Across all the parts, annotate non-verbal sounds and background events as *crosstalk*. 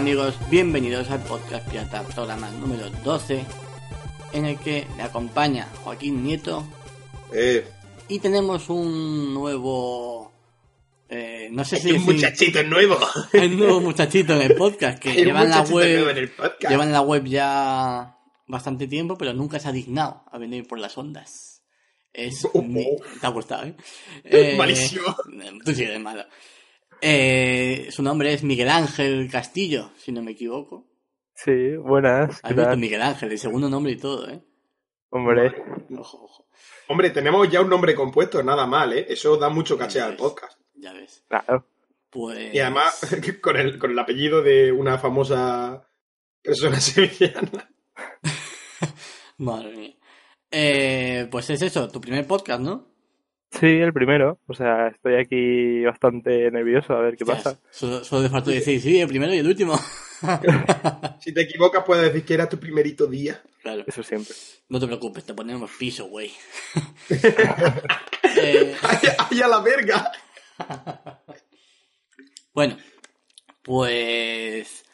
amigos? Bienvenidos al podcast Pirata, programa número 12, en el que me acompaña Joaquín Nieto Eh, y tenemos un nuevo... eh, no sé *laughs* si hay un decir- muchachito nuevo. *laughs* un nuevo muchachito en el podcast que *laughs* un lleva en la web en lleva la web ya bastante tiempo, pero nunca se ha dignado a venir por las ondas. Es Oh, oh. te ha gustado, ¿eh? Eh, Malísimo. Tú sí eres malo. Eh, su nombre es Miguel Ángel Castillo, si no me equivoco. Sí, buenas. Has ¿qué visto? Miguel Ángel, el segundo nombre y todo, ¿eh? Hombre, Ojo, ojo. Hombre, tenemos ya un nombre compuesto, nada mal, ¿eh? Eso da mucho caché al podcast. Ya ves. claro. Pues. Y además, *laughs* con el, con el apellido de una famosa persona *laughs* sevillana. *laughs* Madre mía. Eh, pues es eso, tu primer podcast, ¿no? Sí, el primero. O sea, estoy aquí bastante nervioso a ver qué Hostias, pasa. Solo, solo te faltó decir, sí, el primero y el último. *laughs* Si te equivocas, puedes decir que era tu primerito día. claro. Eso siempre. No te preocupes, te ponemos piso, güey. *laughs* *laughs* Eh, ¡Ay, ay, a la verga! bueno, pues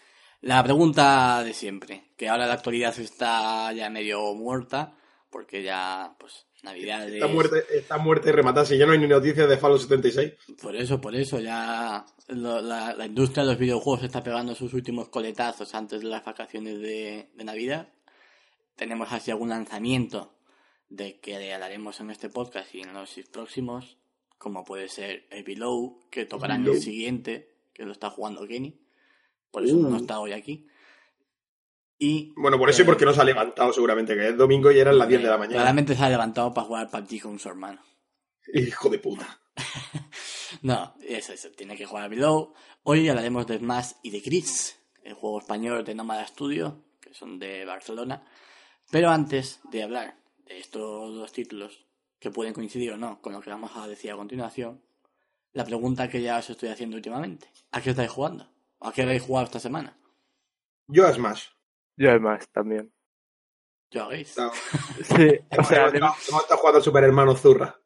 la pregunta de siempre, que ahora la actualidad está ya medio muerta, porque ya, pues, Navidad Está muerte, está muerte y rematada. Si ya no hay ni noticias de Fallout 76. Por eso, por eso, ya lo- la, la industria de los videojuegos está pegando sus últimos coletazos antes de las vacaciones de, de Navidad. Tenemos así algún lanzamiento de que hablaremos en este podcast y en los próximos, como puede ser el Below, que tocará en el siguiente, que lo está jugando Kenny. Por eso Uh. no está hoy aquí. Y Bueno, por eso y porque no se ha levantado seguramente, que es domingo y eran las 10 de la mañana. Claramente se ha levantado para jugar PUBG con su hermano. Hijo de puta. *laughs* No, eso, eso, tiene que jugar a Below. Hoy hablaremos de Smash y de Gris, el juego español de Nómada Studio, que son de Barcelona. Pero antes de hablar de estos dos títulos, que pueden coincidir o no con lo que vamos a decir a continuación, la pregunta que ya os estoy haciendo últimamente. ¿A qué estáis jugando? ¿A qué habéis jugado esta semana? Yo a Smash. Yo además también. ¿Yo hagáis? No. Sí, o sea, hemos le, estado jugando Super Hermano Zurra.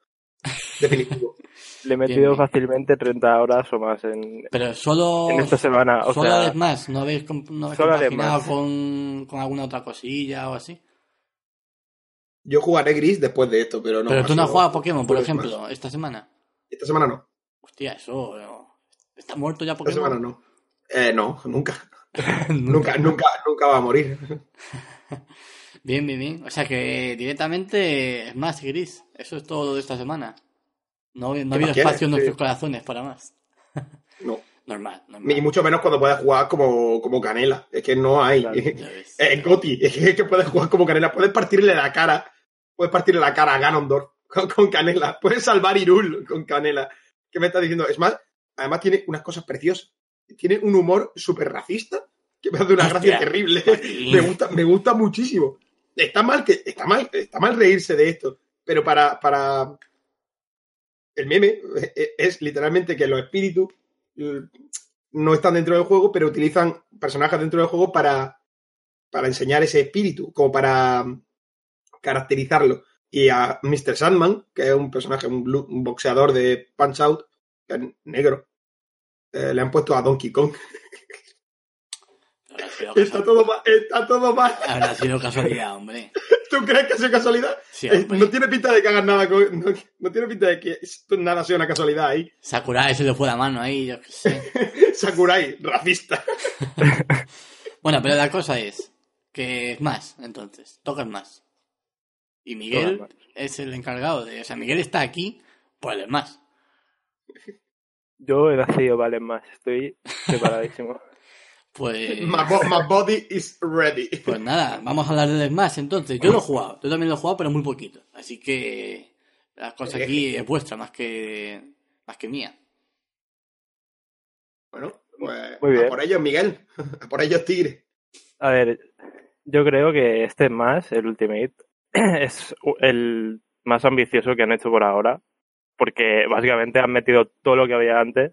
Definitivo. *laughs* le he metido bien. fácilmente 30 horas o más en, Pero solo... en esta semana. O solo sea, Smash, ¿no habéis, no habéis compaginado con, con alguna otra cosilla o así? Yo jugaré gris después de esto, pero no. Pero tú no has jugado a Pokémon, por ejemplo, esta semana. Esta semana no. Hostia, eso. ¿Está muerto ya Esta Pokémon? semana no. Eh, no, nunca. *laughs* nunca, nunca, nunca va a morir. *laughs* Bien, bien, bien. O sea que directamente es más gris. Eso es todo de esta semana. No, no ha ¿Qué habido espacio quieres? en nuestros Sí. corazones para más. *laughs* No. Normal, Ni normal. mucho menos cuando puedes jugar como, como Canela. Es que no hay. Claro. Ves. En Goti, es que puedes jugar como Canela. Puedes partirle la cara. Puedes partirle la cara a Ganondorf con, con Canela. Puedes salvar Irul con Canela. ¿Qué me estás diciendo? Es más, además tiene unas cosas preciosas. Tiene un humor súper racista que me hace una gracia terrible. *laughs* Joaquín. me gusta, me gusta muchísimo. Está mal que, está mal, está mal reírse de esto, pero para, para el meme eh, es literalmente que los espíritus eh, no están dentro del juego, pero utilizan personajes dentro del juego para, para enseñar ese espíritu, como para caracterizarlo. Y a Mr. Sandman, que es un personaje, un, boxeador de Punch Out, que es negro, eh, le han puesto a Donkey Kong. Está todo mal, está todo mal. habrá sido casualidad, hombre. ¿Tú crees que ha sido casualidad? Sí, Eh, no tiene pinta de que hagas nada con- no, no tiene pinta de que nada sea una casualidad ahí. Sakurai se le fue la mano ahí, yo qué sé. *laughs* Sakurai, racista. *laughs* Bueno, pero la cosa es que es más, entonces, tocas más. Y Miguel es el encargado de. O sea, Miguel está aquí por el más. Yo he nacido, vale, más. Estoy preparadísimo. *laughs* Pues. *laughs* My, bo- my body is ready. Pues nada, vamos a hablar de Smash entonces. Yo lo he jugado, yo también lo he jugado, pero muy poquito. Así que la cosa aquí es vuestra más que más que mía. Bueno, pues Muy bien. *laughs* a por ellos, Miguel. A por ellos, Tigre. A ver, yo creo que este más, el Ultimate, *clears throat* es el más ambicioso que han hecho por ahora. Porque básicamente han metido todo lo que había antes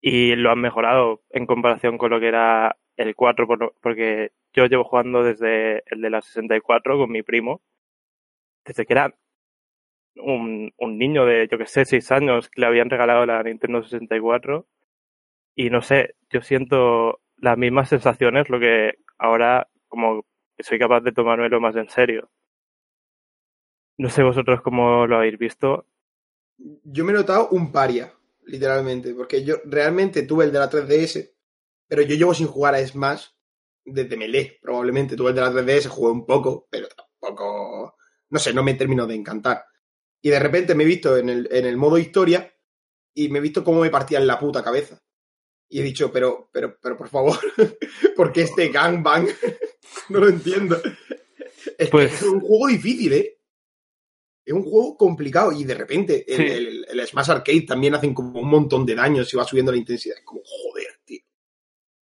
y lo han mejorado en comparación con lo que era el 4, por lo- porque yo llevo jugando desde el de la 64 con mi primo, desde que era un, un niño de, yo que sé, 6 años que le habían regalado la Nintendo 64 y no sé, yo siento las mismas sensaciones, lo que ahora como soy capaz de tomármelo más en serio. No sé vosotros cómo lo habéis visto. Yo me he notado un paria, literalmente, porque yo realmente tuve el de la 3DS, pero yo llevo sin jugar a Smash desde Melee, probablemente. Tuve el de la 3DS, jugué un poco, pero tampoco, no sé, no me terminó de encantar. Y de repente me he visto en el, en el modo historia y me he visto cómo me partían la puta cabeza. Y he dicho, pero, pero, pero por favor, *laughs* ¿por qué este gangbang? *laughs* no lo entiendo. Es, Pues- es un juego difícil, ¿eh? Es un juego complicado y de repente el, Sí. el- el Smash Arcade también hacen como un montón de daños y va subiendo la intensidad. Es como, joder, tío.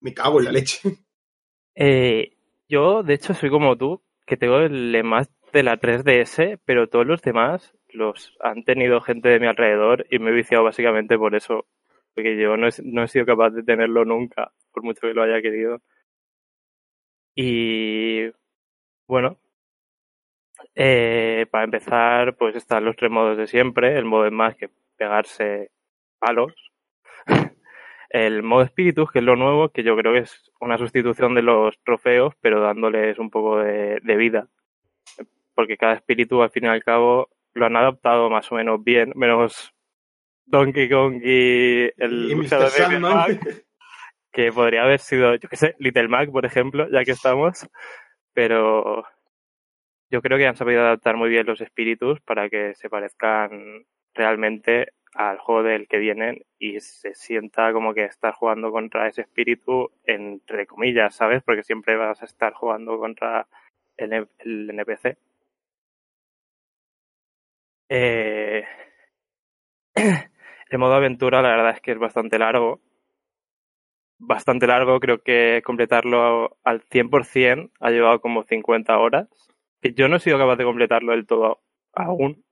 Me cago en la leche. *laughs* Eh, yo, de hecho, soy como tú, que tengo el más de la 3DS, pero todos los demás los han tenido gente de mi alrededor y me he viciado básicamente por eso. Porque yo no he, no he sido capaz de tenerlo nunca, por mucho que lo haya querido. Y bueno, eh, para empezar, pues están los tres modos de siempre. El modo es más que pegarse palos. *laughs* El modo espíritus, que es lo nuevo, que yo creo que es una sustitución de los trofeos, pero dándoles un poco de, de vida. Porque cada espíritu, al fin y al cabo, lo han adaptado más o menos bien, menos Donkey Kong y el y Mr. Sandman. Mac, que podría haber sido, yo qué sé, Little Mac, por ejemplo, ya que estamos. Pero yo creo que han sabido adaptar muy bien los espíritus para que se parezcan realmente al juego del que vienen y se sienta como que estás jugando contra ese espíritu entre comillas, ¿sabes? Porque siempre vas a estar jugando contra el, NPC. Eh, *clears throat* el modo aventura la verdad es que es bastante largo. Bastante largo, creo que completarlo al 100% ha llevado como 50 horas. Que Yo no he sido capaz de completarlo del todo aún,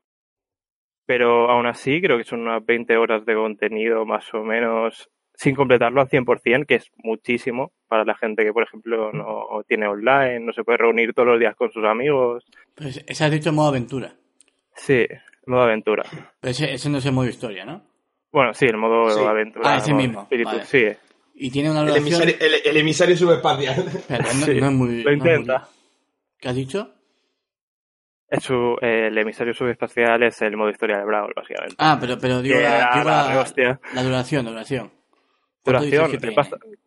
pero aún así creo que son unas 20 horas de contenido más o menos sin completarlo al 100%, que es muchísimo para la gente que, por ejemplo, no tiene online, no se puede reunir todos los días con sus amigos. Pues ese has dicho modo aventura. Sí, modo aventura. Pero ese, ese no es el modo historia, ¿no? Bueno, sí, el modo Sí. aventura. Ah, ese mismo, espíritu, vale. Sí, Y tiene una El emisario, el, el emisario subespacial. Espera, no, Sí, no es muy... lo no es muy- intenta. ¿Qué has dicho? Es su- eh, el emisario subespacial es el modo historia de Brawl, básicamente. Ah, pero, pero digo, la, era digo la la- hostia. la duración, duración. ¿Cuánto dices Duración, que es tiene? bast-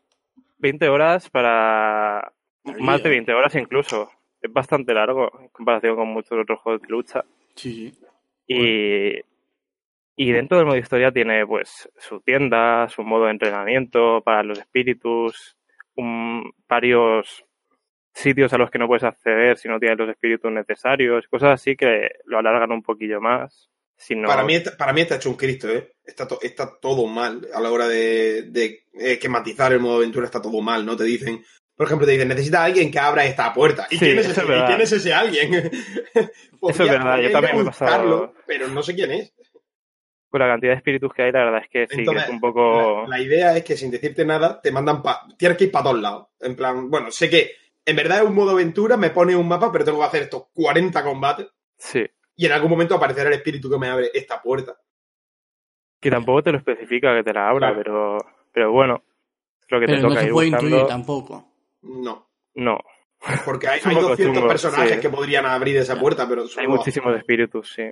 20 horas para... Más de 20 horas incluso. Es bastante largo en comparación con muchos otros juegos de lucha. Sí, sí. Y, y dentro del modo historia tiene pues su tienda, su modo de entrenamiento para los espíritus, un, varios sitios a los que no puedes acceder si no tienes los espíritus necesarios, cosas así que lo alargan un poquillo más. Si no- Para, mí, está- para mí está hecho un Cristo, ¿eh? Está, to- está todo mal a la hora de, de eh, esquematizar el modo aventura, está todo mal, ¿no? Te dicen, por ejemplo, te dicen, necesita alguien que abra esta puerta. ¿Y, Sí, quién, es ese, es ¿y quién es ese alguien? *laughs* Eso es verdad, yo también me he pasado- Pero no sé quién es. con la cantidad de espíritus que hay, la verdad es que sí, que Entonces, es un poco... La, la idea es que sin decirte nada, te mandan pa... Tienes que ir para todos lados. En plan, bueno, sé que en verdad es un modo aventura, me pone un mapa, pero tengo que hacer estos 40 combates Sí, y en algún momento aparecerá el espíritu que me abre esta puerta. que tampoco te lo especifica que te la abra, Claro. pero, pero bueno, es lo que te Pero no toca se ir puede buscando. intuir tampoco. No. No, Porque hay, hay poco 200 chungo, personajes sí. que podrían abrir esa puerta, pero hay muchísimos espíritus, sí.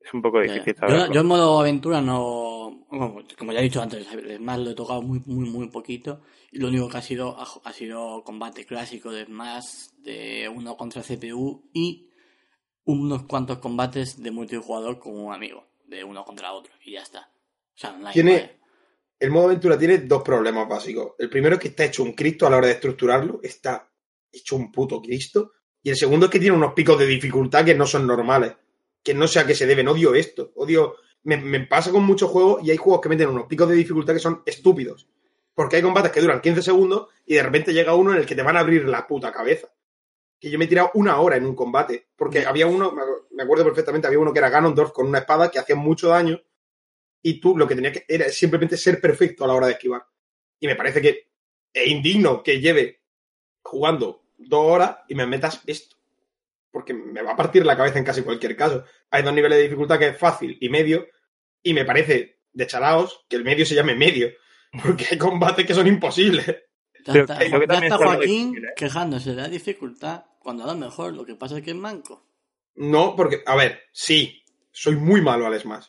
Es un poco difícil Yo, yo en modo aventura no... bueno, como ya he dicho antes, más lo he tocado muy, muy, muy poquito. Y lo único que ha sido ha, ha sido combate clásico de Smash, de uno contra CPU y unos cuantos combates de multijugador con un amigo, de uno contra otro, y ya está. O sea, online, Tiene- vale. El modo aventura tiene dos problemas básicos. El primero es que está hecho un Cristo a la hora de estructurarlo, está hecho un puto Cristo. Y el segundo es que tiene unos picos de dificultad que no son normales. Que no sé a qué se deben. Odio esto. Odio. Me, me pasa con muchos juegos y hay juegos que meten unos picos de dificultad que son estúpidos. Porque hay combates que duran 15 segundos y de repente llega uno en el que te van a abrir la puta cabeza. Que yo me he tirado una hora en un combate. Porque había uno, me acuerdo perfectamente, había uno que era Ganondorf con una espada que hacía mucho daño y tú lo que tenías que era simplemente ser perfecto a la hora de esquivar. Y me parece que es indigno que lleve jugando dos horas y me metas esto. Porque me va a partir la cabeza en casi cualquier caso. Hay dos niveles de dificultad que es fácil y medio. Y me parece de chalaos que el medio se llame medio. Porque hay combates que son imposibles. Ya Pero está, que ya Joaquín difícil, ¿eh? quejándose de la dificultad cuando a lo mejor lo que pasa es que es manco. No, porque, a ver, sí, soy muy malo al Smash.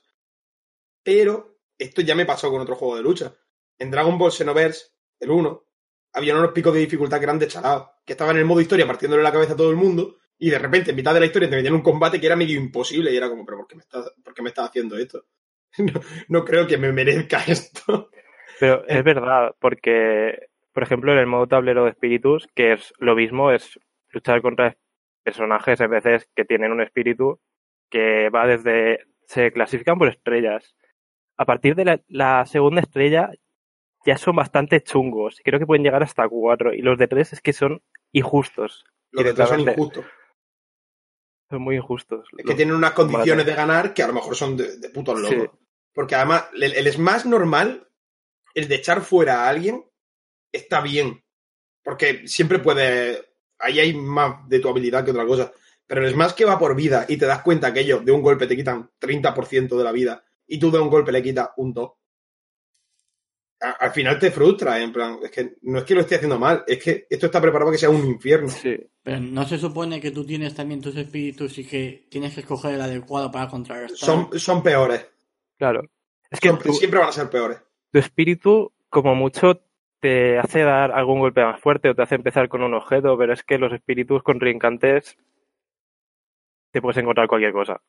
Pero esto ya me pasó con otro juego de lucha. En Dragon Ball Xenoverse, el 1, había unos picos de dificultad grandes chalados, que estaban en el modo historia partiéndole la cabeza a todo el mundo, y de repente, en mitad de la historia, te metían un combate que era medio imposible, y era como, pero ¿por qué me estás, por qué me estás haciendo esto? *laughs* No, no creo que me merezca *laughs* esto. Pero es verdad, porque, por ejemplo, en el modo tablero de espíritus, que es lo mismo, es luchar contra personajes en veces que tienen un espíritu que va desde. se clasifican por estrellas. A partir de la, la segunda estrella ya son bastante chungos. Creo que pueden llegar hasta cuatro. Y los de tres es que son injustos. Los de tres son injustos. Son muy injustos. Es que tienen unas condiciones de ganar que a lo mejor son de, de putos locos. Sí. Porque además, el, el Smash normal, el de echar fuera a alguien, está bien. Porque siempre puedes. Ahí hay más de tu habilidad que otra cosa. Pero el Smash que va por vida y te das cuenta que ellos de un golpe te quitan 30% de la vida y tú de un golpe le quitas un 2. A- Al final te frustra, en plan, es que no es que lo esté haciendo mal, es que esto está preparado para que sea un infierno. Sí. Pero no se supone que tú tienes también tus espíritus y que tienes que escoger el adecuado para contrarrestar. Son, son peores. Claro. Es que Son- tu, siempre van a ser peores. tu espíritu, como mucho, te hace dar algún golpe más fuerte o te hace empezar con un objeto, pero es que los espíritus contrincantes te puedes encontrar cualquier cosa.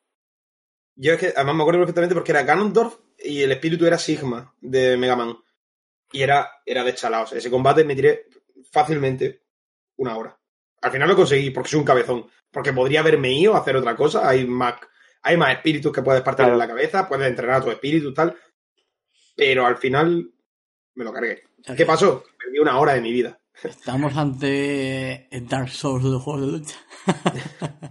Yo es que además me acuerdo perfectamente porque era Ganondorf y el espíritu era Sigma de Mega Man. Y era, era de chalaos. Ese combate me tiré fácilmente una hora. Al final lo conseguí porque soy un cabezón. Porque podría haberme ido a hacer otra cosa. Hay más, hay más espíritus que puedes partir Claro. en la cabeza, puedes entrenar a tu espíritu tal. Pero al final me lo cargué. ¿Qué pasó? Perdí una hora de mi vida. Estamos ante el Dark Souls de los juegos de lucha. *laughs*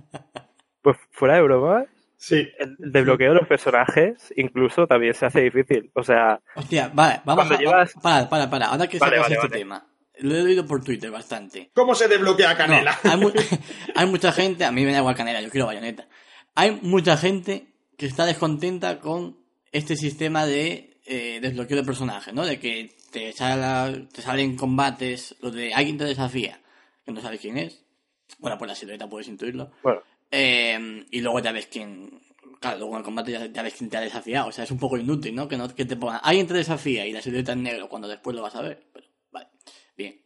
Pues fuera de broma, Sí. el desbloqueo de los personajes incluso también se hace difícil. O sea, Hostia, vale, vamos a... llevas- Para, para, para. Ahora que Vale, sacas vale, este vale. tema. Lo he oído por Twitter bastante. ¿Cómo se desbloquea No, Canela? hay, mu- *laughs* *laughs* hay mucha gente, a mí me da igual canela, yo quiero bayoneta. Hay mucha gente que está descontenta con este sistema de eh, desbloqueo de personajes, ¿no? De que te, sala- te salen combates, lo de alguien te desafía, que no sabes quién es. Bueno, por la silueta puedes intuirlo. bueno, Eh, y luego ya ves quién. Claro, luego en el combate ya, ya ves quién te ha desafiado. O sea, es un poco inútil, ¿no? Que, no, que te pongan. Alguien te desafía y la silueta en negro cuando después lo vas a ver. Pero, vale. Bien.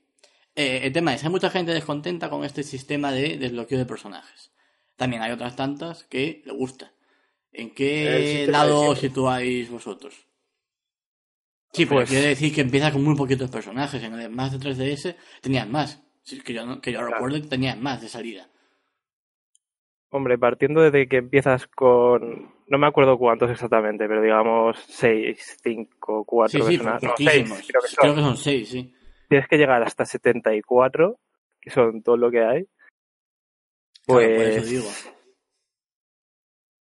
Eh, el tema es: hay mucha gente descontenta con este sistema de desbloqueo de personajes. También hay otras tantas que le gusta. ¿En qué de lado situáis vosotros? Sí, Pues- quiere decir que empiezas con muy poquitos personajes. En el más de 3DS tenías más. Si es que yo, no- que yo Claro. recuerdo tenías más de salida. hombre, partiendo desde que empiezas con. No me acuerdo cuántos exactamente, pero digamos 6, 5, 4 Sí, sí, personajes. No, poquísimos. 6, creo que son. Creo que son seis, sí. Tienes que llegar hasta 74, que son todo lo que hay. Claro, por Pues. eso digo.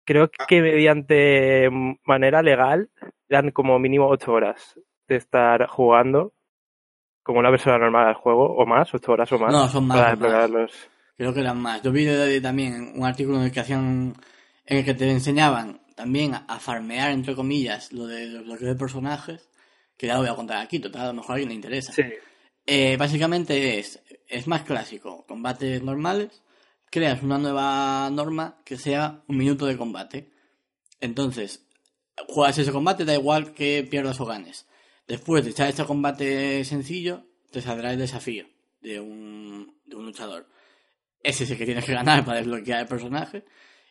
Creo Ah. que mediante manera legal dan como mínimo 8 horas de estar jugando como una persona normal al juego, o más, 8 horas o más. No, son más, para. Creo que eran más. Yo vi también un artículo en el que hacían, en el que te enseñaban también a, a farmear, entre comillas, lo de los bloqueos de personajes, que ya lo voy a contar aquí, total, a lo mejor a alguien le interesa. Sí, Eh, básicamente es, es más clásico, combates normales, creas una nueva norma que sea un minuto de combate. Entonces, juegas ese combate, da igual que pierdas o ganes. Después de echar ese combate sencillo, te saldrá el desafío de un, de un luchador. Ese es el que tienes que ganar para desbloquear el personaje.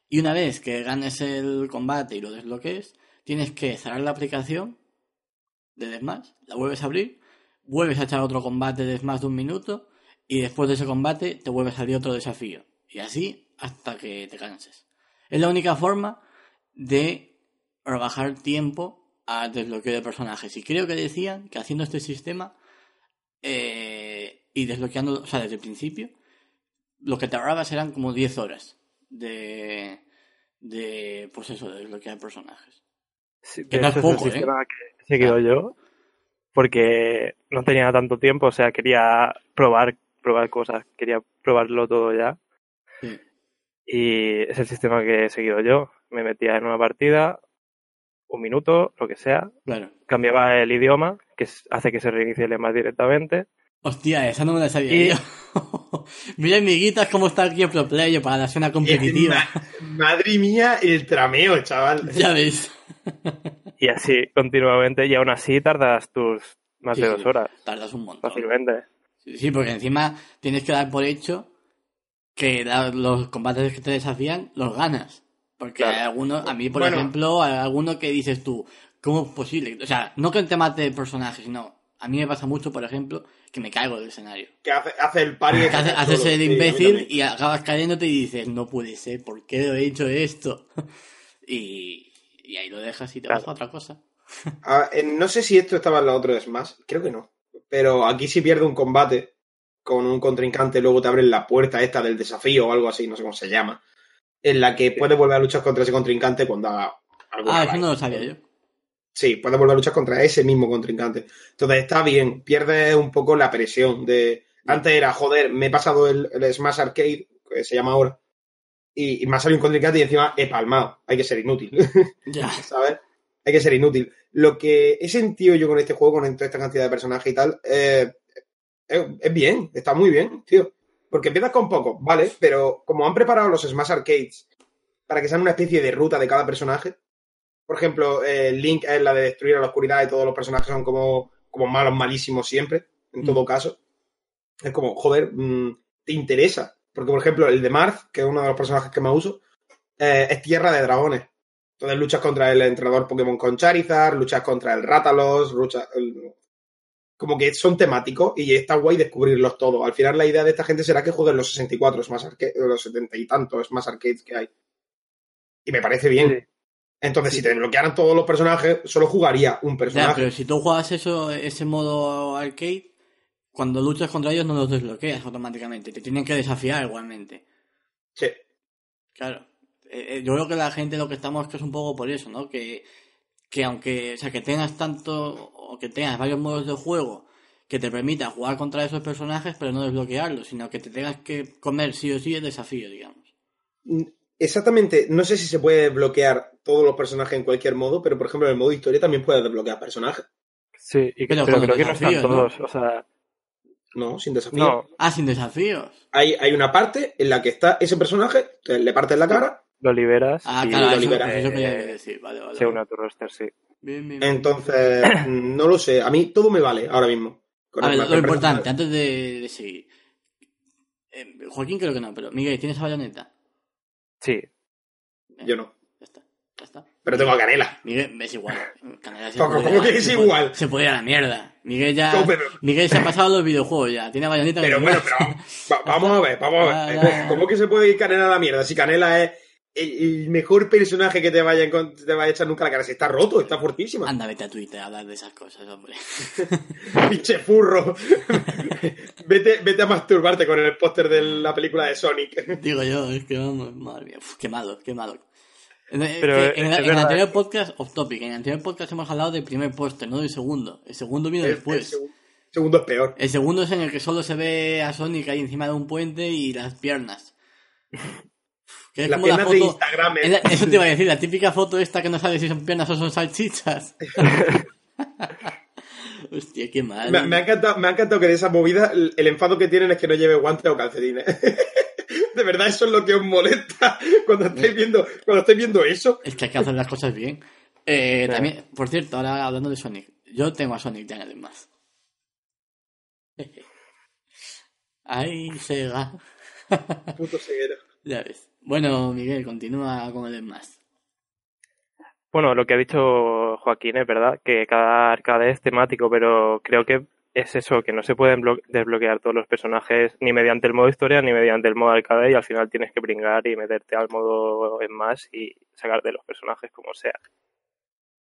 Y una vez que ganes el combate y lo desbloquees, tienes que cerrar la aplicación de Smash, la vuelves a abrir, vuelves a echar otro combate de Smash de un minuto y después de ese combate te vuelve a salir otro desafío. Y así hasta que te canses. Es la única forma de rebajar tiempo al desbloqueo de personajes. Y creo que decían que haciendo este sistema eh, y desbloqueando, o sea, desde el principio, lo que te ahorrabas eran como 10 horas de, de pues eso, de desbloquear personajes. sí, Que no es es poco, ¿eh? que he seguido yo, porque no tenía tanto tiempo, o sea, quería probar, probar cosas, quería probarlo todo ya. Y es el sistema que he seguido yo. Me metía en una partida, un minuto, lo que sea, Claro. cambiaba el idioma, que hace que se reinicie el más directamente, Hostia, esa no me la sabía Y- yo. *laughs* Mira, amiguitas, cómo está aquí el pro player para la escena competitiva. Ma- Madre mía, el trameo, chaval. *laughs* ya ves. Y así continuamente, y aún así tardas tus más Sí, de dos horas, Tardas un montón. fácilmente. Sí, sí, porque encima tienes que dar por hecho que la- los combates que te desafían los ganas. Porque Claro. hay algunos, a mí por Bueno. ejemplo, hay alguno que dices tú, ¿cómo es posible? O sea, no que te mate el personaje, sino a mí me pasa mucho, por ejemplo, que me caigo del escenario. Que hace, hace el pari de Que *laughs* hace- haces el Sí, imbécil y acabas cayéndote y dices, no puede ser, ¿por qué he hecho esto? *laughs* y, y ahí lo dejas y te vas Claro. a otra cosa. Ah, eh, no sé si esto estaba en la otra de Smash, creo que no. Pero aquí si pierde un combate con un contrincante, luego te abren la puerta esta del desafío o algo así, no sé cómo se llama, en la que puedes volver a luchar contra ese contrincante cuando haga alguna Ah, eso no lo sabía yo. Sí, puedes volver a luchar contra ese mismo contrincante. Entonces está bien, pierde un poco la presión de... Antes era, joder, me he pasado el, el Smash Arcade, que se llama ahora, y, y me ha salido un contrincante y encima he palmado. Hay que ser inútil. *laughs* Ya. ¿sabes? Hay que ser inútil. Lo que he sentido yo con este juego, con toda esta cantidad de personajes y tal, eh, es, es bien, está muy bien, tío. Porque empiezas con poco, ¿vale? Pero como han preparado los Smash Arcades para que sean una especie de ruta de cada personaje, por ejemplo, eh, Link es la de destruir a la oscuridad y todos los personajes son como, como malos, malísimos siempre, en todo Mm. caso. Es como, joder, mm, te interesa. Porque, por ejemplo, el de Marth, que es uno de los personajes que más uso, eh, es tierra de dragones. Entonces luchas contra el entrenador Pokémon con Charizard, luchas contra el Rátalos, luchas... el- Como que son temáticos y está guay descubrirlos todos. Al final la idea de esta gente será que jueguen los 64 más arcade, los 70 y tantos más arcades que hay. Y me parece bien. Sí. Entonces, si te desbloquearan todos los personajes, solo jugaría un Ya, personaje. pero si tú juegas eso, ese modo arcade, cuando luchas contra ellos no los desbloqueas automáticamente. Te tienen que desafiar igualmente. Sí. Claro. Eh, eh, yo creo que la gente lo que estamos que es un poco por eso, ¿no? Que, que aunque, o sea, que tengas tanto, o que tengas varios modos de juego que te permitan jugar contra esos personajes, pero no desbloquearlos, sino que te tengas que comer sí o sí el desafío, digamos. Mm, Exactamente, no sé si se puede desbloquear todos los personajes en cualquier modo, pero por ejemplo en el modo historia también puedes desbloquear personajes. Sí, y, Pero pero, creo que no están desafíos, ¿no? todos, o sea, No, sin desafío. no, Ah, sin desafíos. Hay, hay una parte en la que está ese personaje, le partes la cara, lo liberas Ah, y claro, lo eso, liberas, eso quería eh, decir. Vale, vale. se une a tu roster, sí. Bien, bien, bien. entonces no lo sé, a mí todo me vale ahora mismo. Con A ver, lo importante, antes de, de seguir. Eh, Joaquín creo que no, pero Miguel, ¿tienes a bayoneta? Sí, Yo no, Ya está, ya está. pero tengo a Canela. Miguel, es igual. Canela se ¿Cómo- puede- cómo que es se puede- igual? Se puede ir a la mierda. Miguel ya. ¿Cómo, pero- Miguel se ha pasado los videojuegos ya. Tiene a bayoneta Pero bueno, *laughs* pero va- vamos a ver, vamos a ver. ya, ya. ¿Cómo que se puede ir Canela a la mierda? Si Canela es el, el mejor personaje que te vaya, a te vaya a echar nunca la cara. Si está roto, está fuertísima. Anda, vete a Twitter a hablar de esas cosas, hombre. *laughs* Pinche furro. *laughs* vete, vete a masturbarte con el póster de la película de Sonic. *laughs* Digo yo, es que vamos, madre mía, uf, qué malo, qué malo. En- Pero, en, el- en el anterior podcast, off topic, en el anterior podcast hemos hablado del primer póster, no del segundo. El segundo vino El- el después. segu- segundo es peor. El segundo es en el que solo se ve a Sonic ahí encima de un puente y las piernas. Que es Las como la piernas de foto- Instagram. ¿eh? la- eso te iba a decir, la típica foto esta que no sabes si son piernas o son salchichas. *laughs* Hostia, qué mal. Me, me ha encantado, me ha encantado que de esa movida el, el enfado que tienen es que no lleve guantes o calcetines. *laughs* de verdad, eso es lo que os molesta cuando estáis viendo, cuando estáis viendo eso. Es que hay que hacer las cosas bien. Eh, también, por cierto, ahora hablando de Sonic, yo tengo a Sonic ya además. Ay, Sega. Puto ceguero. *laughs* ya ves. Bueno, Miguel, continúa con el más. Bueno, lo que ha dicho Joaquín es verdad, que cada arcade es temático, pero creo que es eso, que no se pueden blo- desbloquear todos los personajes ni mediante el modo historia ni mediante el modo arcade y al final tienes que pringar y meterte al modo en más y sacar de los personajes como sea.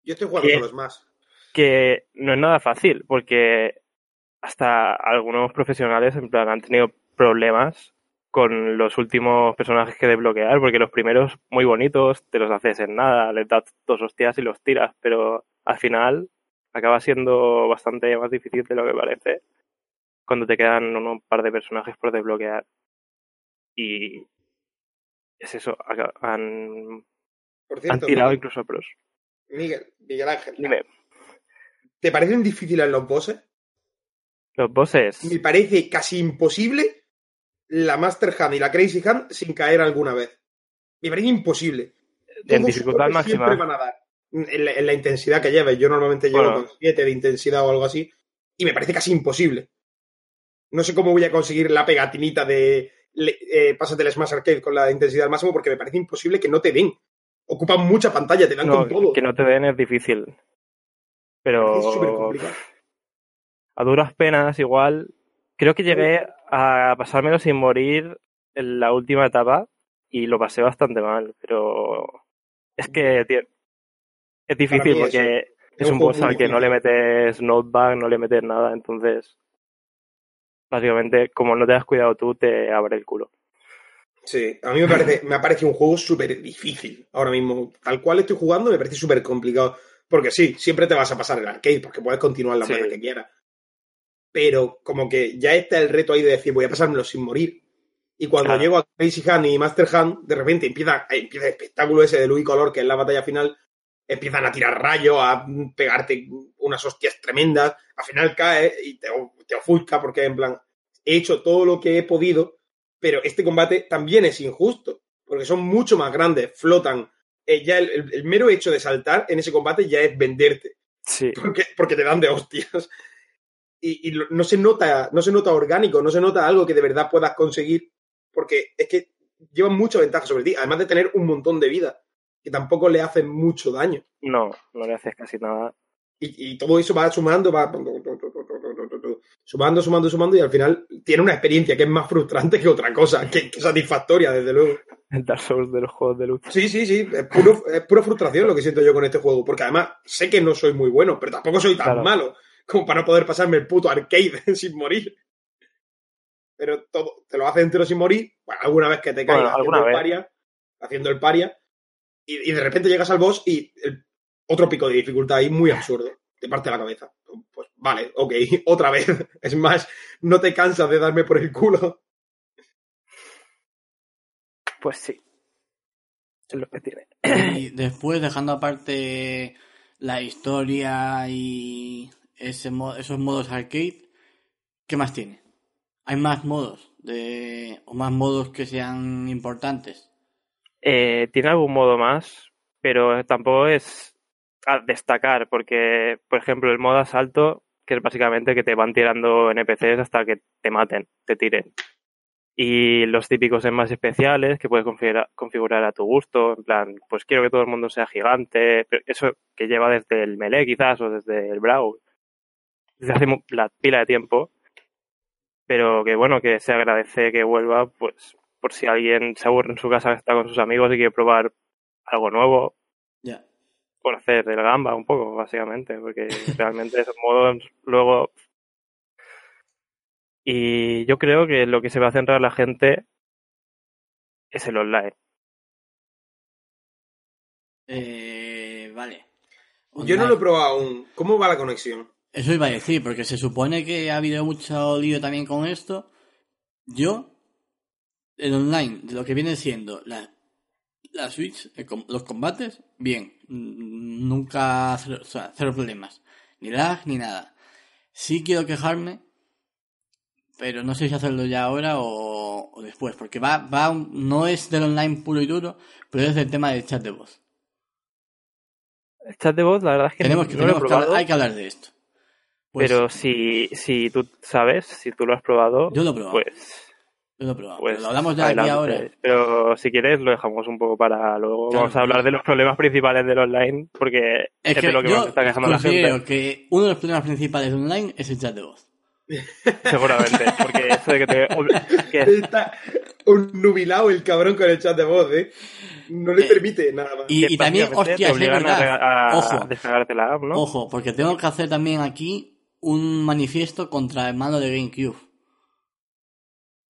Yo estoy jugando con los más. Que no es nada fácil, porque hasta algunos profesionales en plan han tenido problemas con los últimos personajes que desbloquear, porque los primeros muy bonitos te los haces en nada, les das dos hostias y los tiras, pero al final acaba siendo bastante más difícil de lo que parece cuando te quedan un par de personajes por desbloquear. Y es eso, han, Por han cierto, tirado Miguel, incluso a pros. Miguel, Miguel Ángel, Dime, ¿te parecen difíciles los bosses? Los bosses. Me parece casi imposible la Master Hand y la Crazy Hand sin caer alguna vez. Me parece imposible. En dificultad siempre máxima. van a dar. En la, en la intensidad que lleves. Yo normalmente llevo Bueno. con 7 de intensidad o algo así. Y me parece casi imposible. No sé cómo voy a conseguir la pegatinita de eh, pásate el Smash Arcade con la intensidad al máximo porque me parece imposible que no te den. Ocupan mucha pantalla, te dan No, con todo. que no te den es difícil. Es súper Pero complicado. a duras penas, igual. Creo que llegué a pasármelo sin morir en la última etapa y lo pasé bastante mal. Pero es que tío, es difícil es- porque es un boss al que no le metes notebag, no le metes nada. Entonces, básicamente, como no te has cuidado tú, te abre el culo. Sí, a mí me parece, me parece un juego súper difícil ahora mismo. Tal cual estoy jugando, me parece súper complicado. Porque sí, siempre te vas a pasar el arcade, porque puedes continuar las Sí. veces que quieras. Pero como que ya está el reto ahí de decir, voy a pasármelo sin morir. Y cuando Claro. llego a Crazy Hand y Master Hand, de repente empieza, empieza el espectáculo ese de luz y color, que es la batalla final. Empiezan a tirar rayos, a pegarte unas hostias tremendas. Al final cae y te, te ofusca porque en plan, he hecho todo lo que he podido, pero este combate también es injusto, porque son mucho más grandes, flotan. Eh, ya el, el- el mero hecho de saltar en ese combate ya es venderte, Sí, porque, porque te dan de hostias. Y, no se nota, no se nota orgánico, no se nota algo que de verdad puedas conseguir, porque es que llevan mucha ventaja sobre ti, además de tener un montón de vida, que tampoco le hacen mucho daño. no, no le haces casi nada. Y, y todo eso va sumando, va sumando, sumando, sumando, y al final tiene una experiencia que es más frustrante que otra cosa, que, que satisfactoria, desde luego. El Dark Souls de los juegos de lucha. Sí, sí, sí, es, puro, es pura frustración lo que siento yo con este juego, porque además sé que no soy muy bueno, pero tampoco soy tan Claro. malo como para no poder pasarme el puto arcade *laughs* sin morir. Pero todo, te lo haces entero sin morir, bueno, alguna vez que te Bueno, caigas haciendo, el paria, haciendo el paria, y, y de repente llegas al boss y el- otro pico de dificultad ahí muy absurdo, te parte la cabeza. Pues vale, ok, *laughs* otra vez. Es más, no te cansas de darme por el culo. Pues sí. Es lo que tiene. Y después, dejando aparte la historia y ese esos modos arcade, ¿qué más tiene? ¿Hay más modos? ¿O más modos que sean importantes? Eh, tiene algún modo más, pero tampoco es a destacar, porque, por ejemplo, el modo asalto, que es básicamente que te van tirando NPCs hasta que te maten, te tiren. Y los típicos en más especiales que puedes configurar, configurar a tu gusto, en plan, pues quiero que todo el mundo sea gigante, pero eso que lleva desde el melee quizás o desde el brawl, desde hace la pila de tiempo, pero que bueno, que se agradece que vuelva, pues por si alguien se aburre en su casa, está con sus amigos y quiere probar algo nuevo, Ya. por hacer el gamba un poco, básicamente, porque *laughs* realmente esos modos luego... Y yo creo que lo que se va a centrar la gente es el online. Eh, vale. Yo no lo he probado aún. ¿Cómo va la conexión? Eso iba a decir, porque se supone que ha habido mucho lío también con esto. Yo, el online, de lo que viene siendo la, la Switch, el com- los combates, bien. Nunca, cero, o sea, cero problemas. Ni lag, ni nada. Sí quiero quejarme, pero no sé si hacerlo ya ahora o, o después, porque va, va, un- no es del online puro y duro, pero es del tema del chat de voz. El chat de voz, la verdad es que Tenemos que, no lo he tenemos que hablar- hay que hablar de esto. Pues, pero si, si tú sabes, si tú lo has probado, yo lo he probado. pues, yo lo he probado. pues lo hablamos ya aquí adelante. ahora. Pero si quieres lo dejamos un poco para luego. Claro, Vamos a hablar claro. de los problemas principales del online, porque Es es, que de lo que yo más está quejando la gente. que uno de los problemas principales de online es el chat de voz. *laughs* Seguramente, porque eso de que te... *laughs* que- Está un nubilado el cabrón con el chat de voz, ¿eh? No le Eh, permite nada más. Y, también, hostias, te es obligan verdad. a Ojo. descargarte la app, ¿no? Ojo, porque tengo que hacer también aquí un manifiesto contra el mando de GameCube.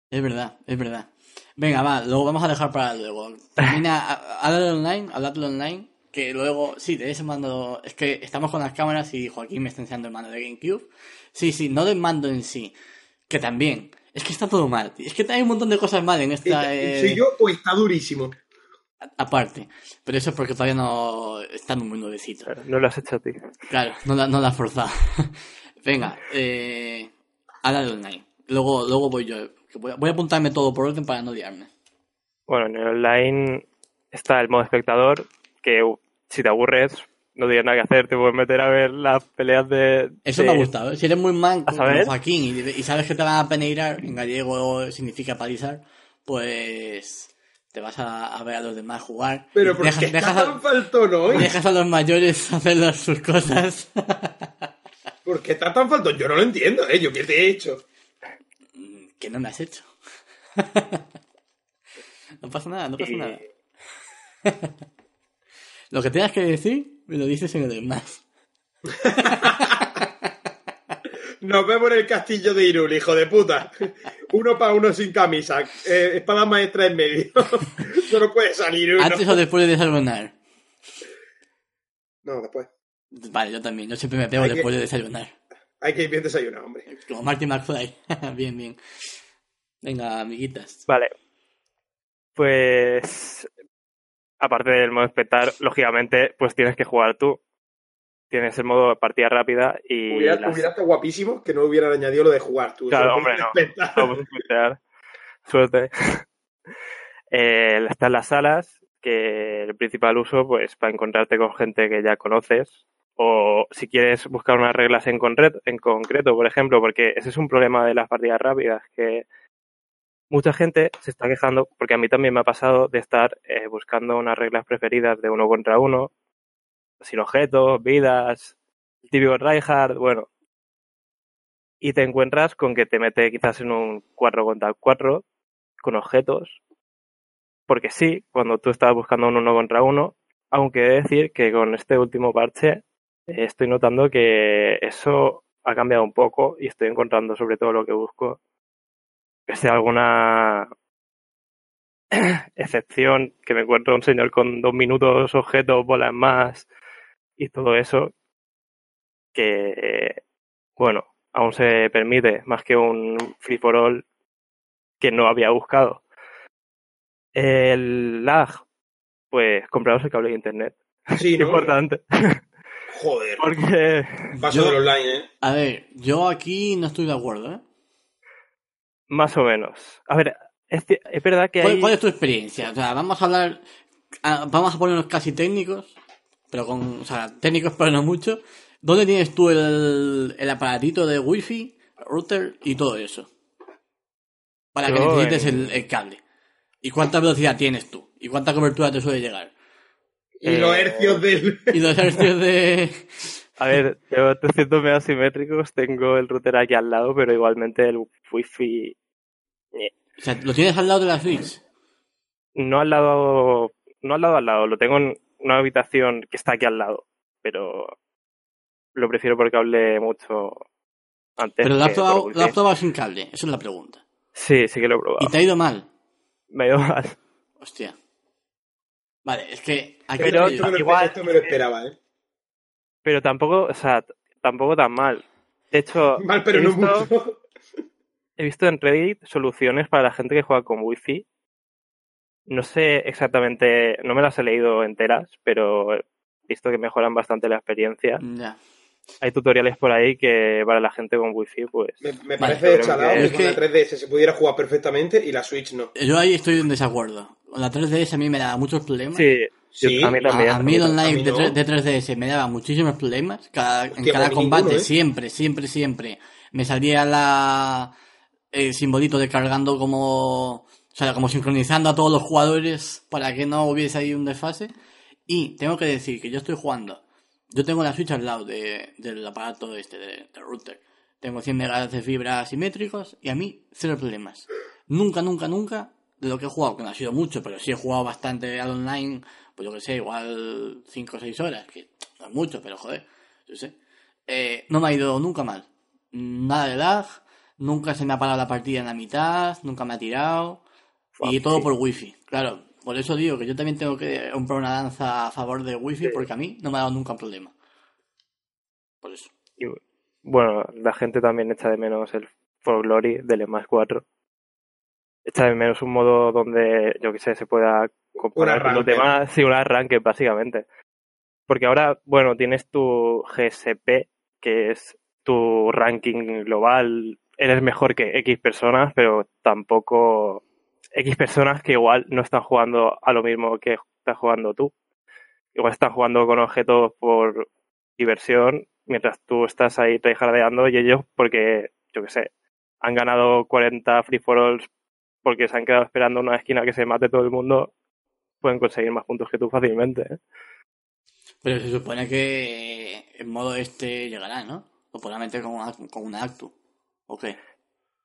Es verdad, es verdad. Venga, va, lo vamos a dejar para luego. Termina, *laughs* ha- háblalo online, habladlo online, que luego, sí, de ese mando, es que estamos con las cámaras y Joaquín me está enseñando el mando de GameCube. Sí, sí, no del mando en sí, que también. Es que está todo mal, tío. es que hay un montón de cosas mal en esta... eh, ¿Soy yo o está durísimo? Aparte, pero eso es porque todavía no está muy nuevecito. No lo has hecho a ti. Claro, no la, no la has forzado. *laughs* Venga, eh, Habla de online. Luego, luego voy yo. Voy a, voy a apuntarme todo por orden para no liarme. Bueno, en el online está el modo espectador, que si te aburres, no tienes nada que hacer, te puedes meter a ver las peleas de... Eso de- me ha gustado. ¿eh? Si eres muy manco, ¿A saber? como Joaquín, y, y sabes que te van a peneirar, en gallego significa palizar, pues te vas a, a ver a los demás jugar. Pero y ¿por dejas, dejas, a, faltón hoy? dejas a los mayores *laughs* hacer las- sus cosas. *laughs* ¿Por qué está tan faltón? Yo no lo entiendo, ¿eh? ¿Yo qué te he hecho? que no me has hecho. *laughs* no pasa nada, no pasa Y- nada. *laughs* Lo que tengas que decir, me lo dices en el demás. *laughs* Nos vemos en el castillo de Irul, hijo de puta. Uno para uno sin camisa. Eh, espada maestra en medio. Solo puede salir uno. Antes o después de desayunar. No, después. Vale, yo también. Yo siempre me pego Hay que- después de desayunar. Hay que ir bien desayunado, hombre. Como Marty McFly. *laughs* bien, bien. Venga, amiguitas. Vale. Pues, aparte del modo espectar, lógicamente, pues tienes que jugar tú. Tienes el modo partida rápida y... Hubiera, las- hubiera estado guapísimo que no hubieran añadido lo de jugar tú. Claro, hombre, no. Vamos a. Suerte. *laughs* Eh, están las salas, que el principal uso, pues, para encontrarte con gente que ya conoces. O si quieres buscar unas reglas en concreto, por ejemplo, porque ese es un problema de las partidas rápidas, que mucha gente se está quejando, porque a mí también me ha pasado de estar eh, buscando unas reglas preferidas de uno contra uno, sin objetos, vidas, típico tryhard, bueno. Y te encuentras con que te mete quizás en un 4 contra 4 con objetos. Porque sí, cuando tú estabas buscando un uno contra uno, aunque he de decir que con este último parche estoy notando que eso ha cambiado un poco y estoy encontrando sobre todo lo que busco. Que sea alguna *clears throat* excepción, que me encuentro un señor con dos minutos, objetos, bolas más y todo eso, que, bueno, aún se permite más que un free for all que no había buscado. El lag, pues compraros el cable de internet. Sí, *laughs* ¿no? Importante. *laughs* Joder. Porque Paso Yo- del online, ¿eh? A ver, yo aquí no estoy de acuerdo, ¿eh? más o menos. A ver, es, verdad que ¿Cuál, hay... cuál es tu experiencia? O sea, vamos a hablar, vamos a ponernos casi técnicos, pero con, o sea, técnicos pero no mucho. ¿Dónde tienes tú el, el aparatito de wifi, router y todo eso? Para que necesites el, el cable. ¿Y cuánta velocidad tienes tú? ¿Y cuánta cobertura te suele llegar? Y Eh, los hercios del... Y los hercios de... *laughs* A ver, yo 300 megas simétricos, tengo el router aquí al lado, pero igualmente el wifi O sea, ¿lo tienes al lado de la Switch? no al lado, no al lado al lado, lo tengo en una habitación que está aquí al lado, pero lo prefiero porque hablé mucho antes. Pero lo has probado, lo has probado sin cable, esa es la pregunta. Sí, sí que lo he ¿Y probado. te ha ido mal? Me ha ido mal. Hostia. Vale, es que Pero esto, me lo, igual- esto me lo esperaba, ¿eh? Pero tampoco, o sea, tampoco tan mal. De hecho, *laughs* Mal, pero he no visto- mucho. He visto en Reddit soluciones para la gente que juega con wifi. No sé exactamente, no me las he leído enteras, pero he visto que mejoran bastante la experiencia. Ya. Hay tutoriales por ahí que para la gente con wifi, pues Me, me parece chalado que- que Es con la que- 3DS se pudiera jugar perfectamente y la Switch no. Yo ahí estoy en desacuerdo. Con la 3DS a mí me daba muchos problemas. sí, Sí, a mí también. A, a mí el online de, no. de 3DS me daba muchísimos problemas. Cada, en Hostia, cada a mí combate, ninguno, ¿eh? siempre, siempre, siempre. Me salía la el simbolito de cargando como. O sea, como sincronizando a todos los jugadores para que no hubiese ahí un desfase. Y tengo que decir que yo estoy jugando. Yo tengo la Switch al lado de- del aparato este, de- del router. Tengo 100 megas de fibra simétricos y a mí cero problemas. Nunca, nunca, nunca de lo que he jugado, que no ha sido mucho, pero sí he jugado bastante al online, pues yo que sé, igual 5 o 6 horas, que no es mucho, pero joder, yo sé. Eh, no me ha ido nunca mal. Nada de lag, nunca se me ha parado la partida en la mitad, nunca me ha tirado. Y todo sí. por wifi, claro. Por eso digo que yo también tengo que comprar una danza a favor de wifi, Sí. porque a mí no me ha dado nunca un problema. Por eso. Y, bueno, la gente también echa de menos el For Glory del más 4. Echa de menos un modo donde, yo que sé, se pueda comparar con los demás. Sí, un arranque, básicamente. Porque ahora, bueno, tienes tu GSP, que es tu ranking global, eres mejor que X personas, pero tampoco X personas que igual no están jugando a lo mismo que estás jugando tú. Igual están jugando con objetos por diversión, mientras tú estás ahí tryhardeando y ellos porque, yo qué sé, han ganado 40 free for alls porque se han quedado esperando una esquina que se mate todo el mundo, pueden conseguir más puntos que tú fácilmente. ¿eh? Pero se supone que en modo este llegará, ¿no? O probablemente con una, con una actu. ¿O qué?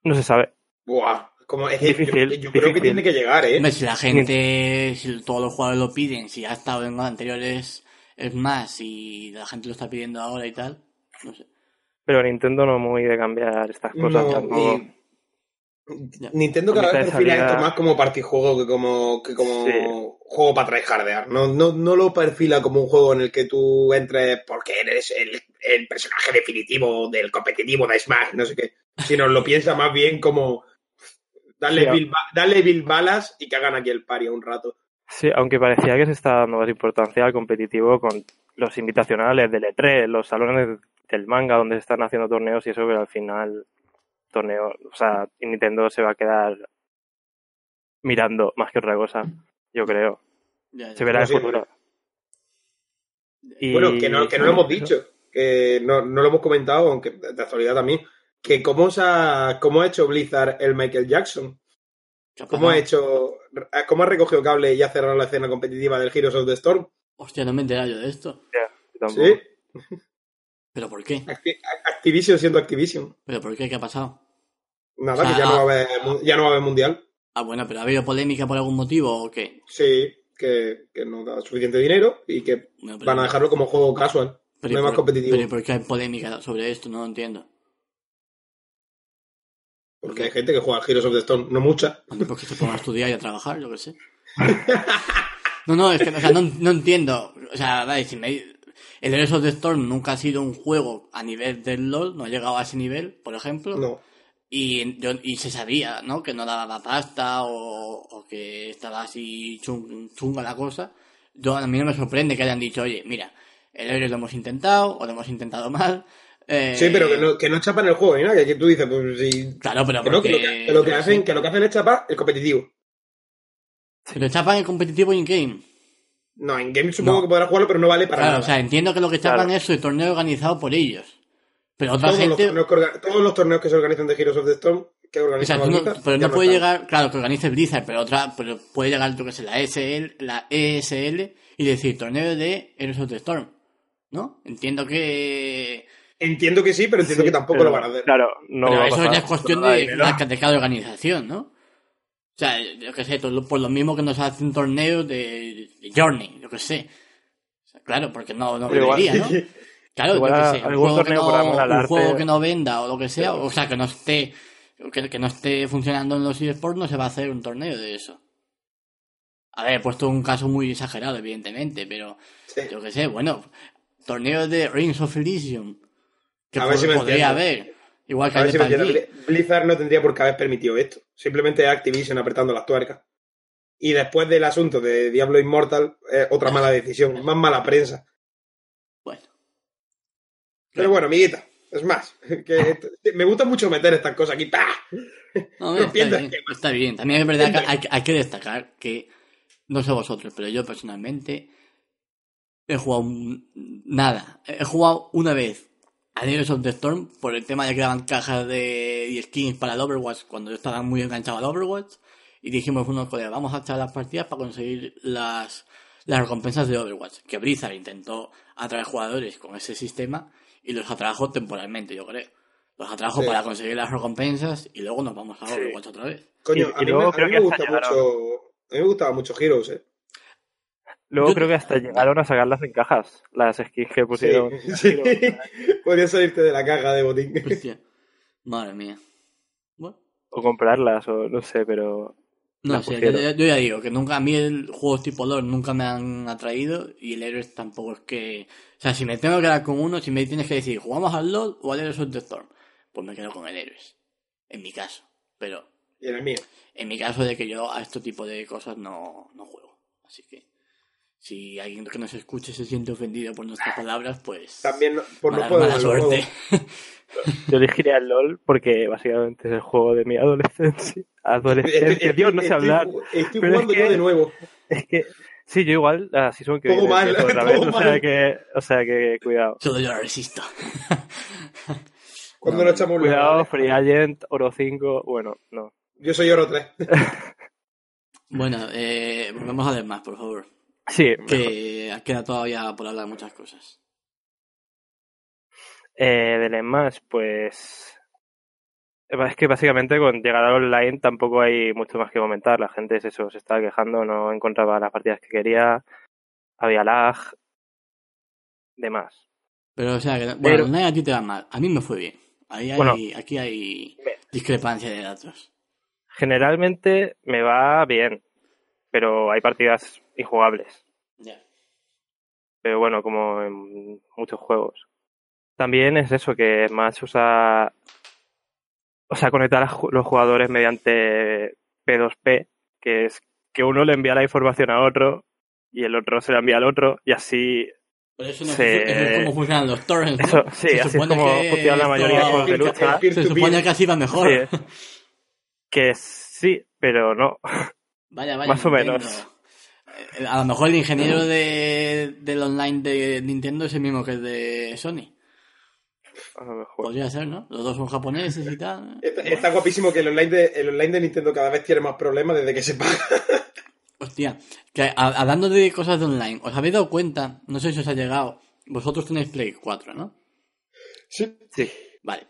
No se sabe. Buah, como es que Difícil, yo, yo creo que tiene que llegar, ¿eh? Si la gente, si todos los jugadores lo piden, si ha estado en los anteriores es más y la gente lo está pidiendo ahora y tal, no sé. Pero Nintendo no es muy de cambiar estas cosas. No, tampoco. y- Nintendo cada A vez perfila salida- esto más como partijuego que como, que como Sí. juego para tryhardear. No, no, no lo perfila como un juego en el que tú entres porque eres el, el personaje definitivo del competitivo de Smash, no sé qué. Sino lo piensa más bien como darle, Sí, Bill, balas y que hagan aquí el paria un rato. Sí, aunque parecía que se está dando más importancia al competitivo con los invitacionales del E3, los salones del manga donde se están haciendo torneos y eso, pero al final torneo, o sea, Nintendo se va a quedar mirando más que otra cosa, yo creo. Ya, ya. Se verá en sí, futuro. Y- Bueno, que no, que no lo hemos *laughs* dicho, que no, no lo hemos comentado, aunque de actualidad también, que cómo, se ha, cómo ha hecho Blizzard el Michael Jackson. ¿Qué ha ¿Cómo ha hecho, cómo ha recogido cable y ha cerrado la escena competitiva del Heroes of the Storm? Hostia, no me he enterado yo de esto. Sí, ¿Pero por qué? Acti- Activision siendo Activision. ¿Pero por qué? ¿Qué ha pasado? Nada, O sea, que ya no, va a haber, mu- ya no va a haber mundial. Ah, bueno, pero ¿ha habido polémica por algún motivo o qué? Sí, que, que no da suficiente dinero y que van a dejarlo como juego casual. pero no es más competitivo. Pero ¿por qué hay polémica sobre esto? No lo entiendo. Porque hay gente que juega Heroes of the Storm, no mucha. Hombre, Porque se pongan a estudiar y a trabajar, yo qué sé. *laughs* No, no, es que o sea, no, no entiendo. O sea, vale, si me... El Heroes of the Storm nunca ha sido un juego a nivel del LoL, no ha llegado a ese nivel, por ejemplo. No. Y, yo- y se sabía, ¿no? Que no daba pasta o, o que estaba así chung- chunga la cosa. Yo, a mí no me sorprende que hayan dicho, oye, mira, el Heroes lo hemos intentado o lo hemos intentado mal. Eh, Sí, pero que no, que no chapan el juego ni nada, que aquí tú dices, pues sí. Claro, pero Que, no, que lo porque... que, lo hacen, sé. que lo que hacen es chapar el competitivo. Pero chapan el competitivo in-game. No, en game supongo No. que podrás jugarlo, pero no vale para Claro, nada. o sea, entiendo que lo que chapan Claro. es el torneo organizado por ellos. Pero otra todos, los gente... torneos todos los torneos que se organizan de Heroes of the Storm, que O organizan sea, no- pero no puede están. llegar, claro, que organice Blizzard, pero otra, pero puede llegar, yo que sé, la SL, la ESL y decir torneo de Heroes of the Storm. ¿No? Entiendo que... Entiendo que sí, pero entiendo Sí, que tampoco pero, lo van a hacer. Claro, no pero va a eso pasar. ya es cuestión da de, dinero. de, de cada organización, ¿no? O sea, yo que sé, todo- por lo mismo que nos hacen torneos de, de Journey, yo que sé. O sea, claro, porque no, no debería, ¿no? Claro, Igual yo que sé, un algún juego, que no, por amor al un arte. juego que no venda o lo que sea, o sea, que no esté que, que no esté funcionando en los eSports, no se va a hacer un torneo de eso. A ver, he puesto un caso muy exagerado, evidentemente, pero Sí. yo que sé, bueno, torneo de Rings of Elysium, que A ver si me podría haber, igual que A ver si me Blizzard no tendría por qué haber permitido esto. Simplemente Activision apretando las tuercas. Y después del asunto de Diablo Immortal, eh, otra mala decisión, más mala prensa. Bueno, Pero bueno, amiguita, es más, *laughs* que me gusta mucho meter estas cosas aquí. ¡Pah! No, *laughs* Rompiendo está, bien, está bien. También es verdad que hay, hay que destacar que, no sé vosotros, pero yo personalmente he jugado un- nada. He jugado una vez a Heroes of the Storm por el tema de que daban cajas de y skins para el Overwatch cuando yo estaba muy enganchado al Overwatch. Y dijimos unos colegas, vamos a echar las partidas para conseguir las, las recompensas de Overwatch. Que Blizzard intentó atraer jugadores con ese sistema y los atrajo temporalmente, yo creo. Los atrajo Sí. para conseguir las recompensas y luego nos vamos a Sí. Overwatch otra vez. Coño, Y- a y mí, luego me, a creo mí que me hasta gusta mucho. A mí me gustaba mucho Heroes, eh. Luego Yo- creo que hasta llegaron a sacarlas en cajas, las skins que pusieron. Sí, sí. *laughs* Podrías salirte de la caja de botín. Hostia. Madre mía. Bueno. O comprarlas, o no sé, pero. No sé, yo, pusieron. yo- yo ya digo que nunca a mí el juegos tipo LoL nunca me han atraído y el Heroes tampoco es que... O sea, si me tengo que quedar con uno, si me tienes que decir, ¿jugamos al LoL o al Heroes of the Storm? Pues me quedo con el Heroes. En mi caso. Pero Y en el mío. en mi caso de que yo a este tipo de cosas no, no juego. Así que... Si alguien que nos escuche se siente ofendido por nuestras palabras, pues... También no- por no mala, juego mala de los suerte. Yo elegiría el LOL porque básicamente es el juego de mi adolescencia. Adolescencia, Dios, no sé Estoy- hablar. Estoy Pero es jugando que- yo de nuevo. Es que, sí, yo igual, así son que viene, mal, *laughs* otra todo vez, o sea mal. que, o sea que, cuidado. Solo yo la resisto. Cuando nos echamos luego, Cuidado, ¿vale? Free Agent, Oro 5, bueno, no. Yo soy oro 3. *laughs* bueno, eh, volvemos a ver más, por favor. Sí, mejor. Que queda todavía por hablar muchas cosas. Eh, del más, pues. Es que básicamente con llegada online tampoco hay mucho más que comentar. La gente es eso, se estaba quejando, no encontraba las partidas que quería, había lag, demás. Pero, o sea, que, bueno, Pero- online a ti te va mal. A mí me fue bien. Ahí hay, Bueno. aquí hay discrepancia de datos. Generalmente me va bien, pero hay partidas injugables. Ya. Pero bueno, como en muchos juegos. También es eso, que más usa. O sea, conectar a los jugadores mediante P2P, que es que uno le envía la información a otro y el otro se la envía al otro, y así. Pero eso, no eso es como funcionan los torrents, ¿no? Eso, sí, Se así es supone como que funciona la mayoría de juegos de lucha. Se supone que así va mejor. Sí. Que sí, pero no. Vaya, vaya. Más o menos. A lo mejor el ingeniero de, del online de Nintendo es el mismo que el de Sony. A lo mejor. Podría ser, ¿no? Los dos son japoneses y tal. Está, está guapísimo que el online, de, el online de Nintendo cada vez tiene más problemas desde que se paga. Hostia, que a- hablando de cosas de online, ¿os habéis dado cuenta? No sé si os ha llegado. Vosotros tenéis Play 4, ¿no? Sí. Sí. Vale.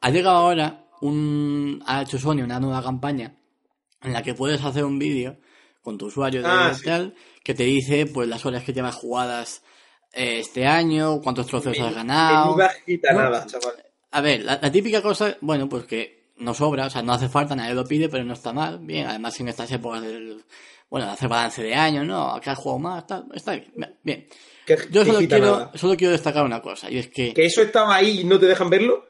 Ha llegado ahora un. Ha hecho Sony una nueva campaña en la que puedes hacer un vídeo con tu usuario de Ah, sí. tal que te dice pues las horas que llevas jugadas eh, este año, cuántos trofeos has ganado. No. chaval. A ver, la, la típica cosa, bueno, pues que no sobra, o sea, no hace falta, nadie lo pide, pero no está mal. Bien, además en estas épocas del. Bueno, de hacer balance de año, ¿no? Acá has jugado más, tal, está bien. Bien. Yo solo quiero, solo quiero destacar una cosa, y es que Que eso estaba ahí y no te dejan verlo.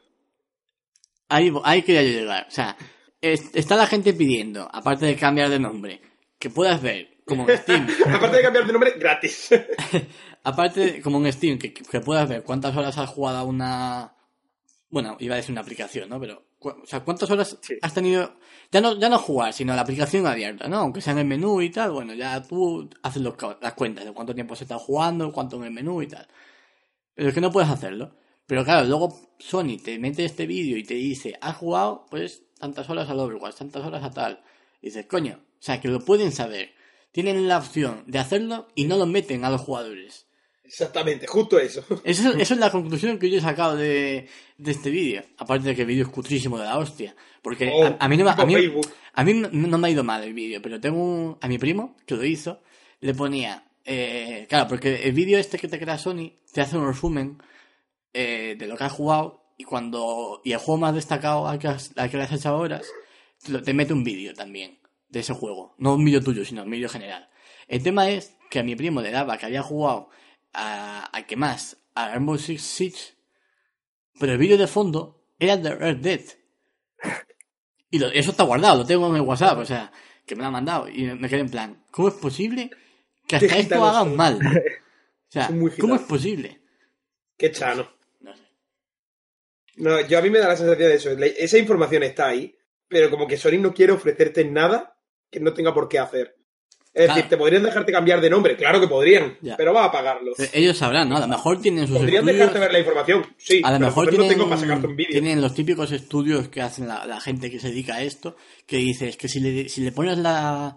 ahí, ahí quería yo llegar. O sea, es- está la gente pidiendo, aparte de cambiar de nombre, que puedas ver, como en Steam, *laughs* Aparte de cambiar de nombre, gratis. *laughs* aparte, como en Steam, que, que puedas ver cuántas horas has jugado a una... Bueno, iba a decir una aplicación, ¿no? Pero, o sea, ¿cuántas horas Sí. has tenido... Ya no, ya no jugar, sino la aplicación abierta, ¿no? Aunque sea en el menú y tal, bueno, ya tú haces los las cuentas de cuánto tiempo se está jugando, cuánto en el menú y tal. Pero es que no puedes hacerlo. Pero claro, luego Sony te mete este vídeo y te dice, has jugado, pues, tantas horas al Overwatch, tantas horas a tal. Y dices, coño, o sea, que lo pueden saber. Tienen la opción de hacerlo y no lo meten a los jugadores. Exactamente, justo eso. *laughs* Eso, eso es la conclusión que yo he sacado de, de este vídeo. Aparte de que el vídeo es cutrísimo de la hostia. Porque Oh, a, a mí no, me- a, mí, a mí no- no me ha ido mal el vídeo, pero tengo un- a mi primo que lo hizo, le ponía, eh, claro, porque el vídeo este que te crea Sony te hace un resumen eh, de lo que has jugado y cuando y el juego más destacado al que, has- al que le has echado horas te, lo- te mete un vídeo también de ese juego, no un vídeo tuyo, sino un vídeo general. El tema es que a mi primo le daba que había jugado a, a que más a Rainbow Six Siege, pero el vídeo de fondo era de Red Dead. Y lo- eso está guardado, lo tengo en el WhatsApp, o sea, que me lo ha mandado. Y me quedé en plan, ¿cómo es posible que hasta esto gitanos hagan mal? *laughs* O sea, ¿cómo es posible? Qué chano. No sé. No, yo a mí me da la sensación de eso. Esa información está ahí, pero como que Sony no quiere ofrecerte nada que no tenga por qué hacer. Es Claro. decir, ¿te podrían dejarte cambiar de nombre? Claro que podrían, Ya. pero va a pagarlo. Pero Ellos sabrán, ¿no? A lo mejor tienen sus Podrían estudios... dejarte ver la información, sí, A lo mejor entonces no tienen, tengo para sacarte un vídeo. tienen los típicos estudios que hacen la, la gente que se dedica a esto, que dices que si le, si le pones la,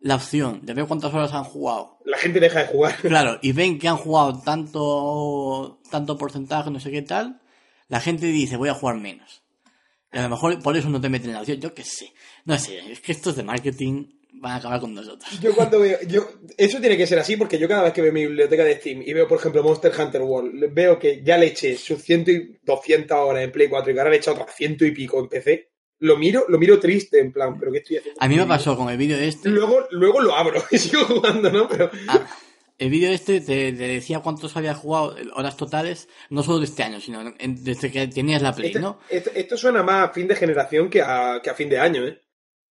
la opción de ver cuántas horas han jugado, La gente deja de jugar. *laughs* claro, y ven que han jugado tanto, tanto porcentaje, no sé qué tal, la gente dice voy a jugar menos. Y a lo mejor por eso no te meten la opción, yo qué sé. No sé, es que estos de marketing van a acabar con nosotros. Yo cuando veo, yo, eso tiene que ser así porque yo cada vez que veo mi biblioteca de Steam y veo, por ejemplo, Monster Hunter World, veo que ya le eché sus ciento y 200 horas en Play 4 y que ahora le he echado otras ciento y pico en PC, lo miro, lo miro triste, en plan, ¿pero qué estoy haciendo? A mí me pasó con el vídeo este. Luego, luego lo abro *laughs* y sigo jugando, ¿no? Pero Ah, el vídeo este te, te decía cuántos había jugado, eh, horas totales, no solo de este año, sino en- desde que tenías la Play, este- ¿no? esto, esto suena más a fin de generación que a, que a fin de año, ¿eh?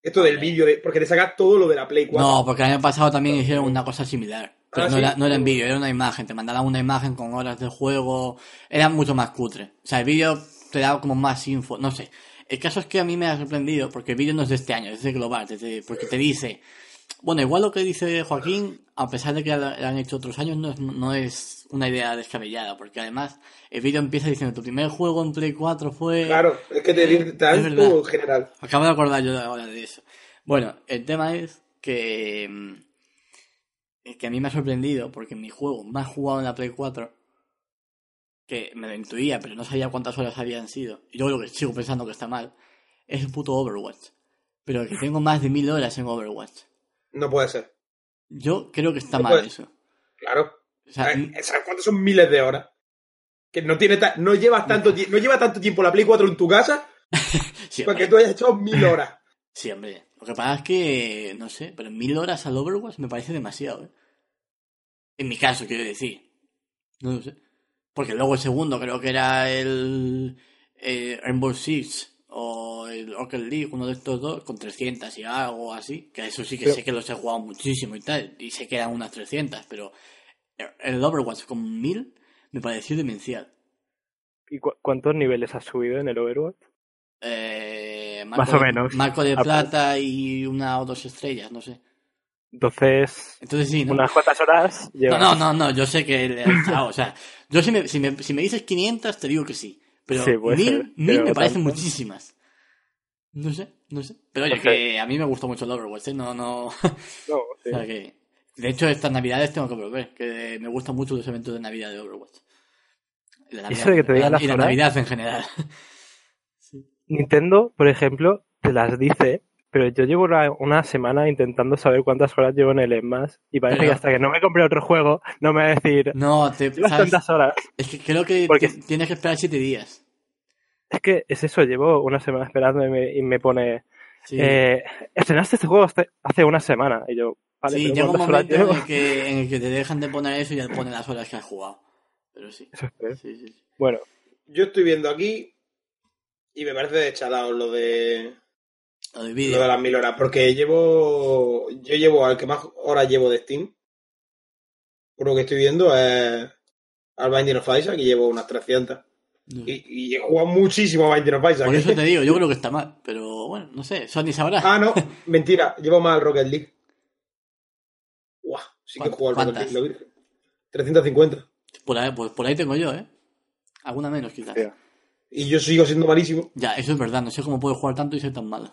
Esto del vídeo, de, porque te saca todo lo de la Play 4. No, porque el año pasado también hicieron una cosa similar. Pero Ah, no, sí. era, no era en vídeo, era una imagen. Te mandaban una imagen con horas de juego. Era mucho más cutre. O sea, el vídeo te daba como más info. No sé. El caso es que a mí me ha sorprendido porque el vídeo no es de este año, es de global. desde- porque te dice. Bueno, igual lo que dice Joaquín, a pesar de que lo han hecho otros años, no es, no es una idea descabellada. Porque además, el vídeo empieza diciendo: Tu primer juego en Play 4 fue. Claro, es que te, todo en general. Acabo de acordar yo ahora de eso. Bueno, el tema es que, mm, es que a mí me ha sorprendido porque mi juego más jugado en la Play 4, que me lo intuía, pero no sabía cuántas horas habían sido, y yo lo que sigo pensando que está mal, es el puto Overwatch. Pero que tengo más de mil horas en Overwatch. No puede ser. Yo creo que está No mal eso. Claro. O sea, Eh, ¿Sabes cuántas son miles de horas? Que no tiene no llevas tanto ti- no lleva tanto tiempo la Play 4 en tu casa *laughs* sí, para que hombre, tú hayas hecho mil *laughs* horas. sí, hombre. Lo que pasa es que, no sé, pero mil horas al Overwatch me parece demasiado, ¿eh? En mi caso, quiero decir. No lo sé. Porque luego el segundo creo que era el, Rainbow Six o el Rocket League, uno de estos dos, con 300 y algo así. Que eso sí que Pero- sé que los he jugado muchísimo y tal. Y sé que eran unas 300, pero el Overwatch con 1000 me pareció demencial. ¿Y cu- cuántos niveles has subido en el Overwatch? Eh, Más o menos. Marco de Ah, plata y una o dos estrellas, no sé. Entonces, Entonces sí, ¿no? unas cuantas horas No, llevas. no, no, no, yo sé que le he echado, o sea, yo si me, si me, si me dices 500 te digo que sí, pero Sí, mil, mil pero me parecen tanto. muchísimas. No sé, no sé. Pero oye, que a mí me gustó mucho el Overwatch, ¿eh? No, no, *laughs* o No, sí. sea que... De hecho, estas navidades tengo que volver, que me gustan mucho los eventos de Navidad de Overwatch. La Eso de que te digan la- las y la. Navidad en general. *laughs* Nintendo, por ejemplo, te las dice, pero yo llevo una, una semana intentando saber cuántas horas llevo en el Smash y parece Pero- que hasta que no me compre otro juego no me va a decir, No, te, tantas horas. Es que creo que Porque- tienes que esperar 7 días. Es que es eso, llevo una semana esperando y me, y me pone, Sí, eh, estrenaste este juego hace, hace una semana. Y yo, vale, sí llega un ¿cuántas momento en el, que, en el que te dejan de poner eso y ya te ponen las horas que has jugado. Pero sí. Eso es peor. Sí, sí, sí. Bueno, Yo estoy viendo aquí y me parece de chalado lo de Lo de lo vídeo. de las mil horas, porque llevo yo llevo al que más horas llevo de Steam. Por lo que estoy viendo es al Binding of Isaac, que llevo unas 300. No. Y, y he jugado muchísimo a Binding of Isaac. Por eso *laughs* te digo, yo creo que está mal. Pero bueno, no sé, Sony sabrá. Ah, no, *laughs* mentira, llevo más al Rocket League. Guau, sí que he jugado al Rocket. League. lo vi. 350. Por, ahí, pues por ahí tengo yo, ¿eh? Alguna menos, quizás. Y yo sigo siendo malísimo, Ya, eso es verdad. No sé cómo puedo jugar tanto y ser tan malo.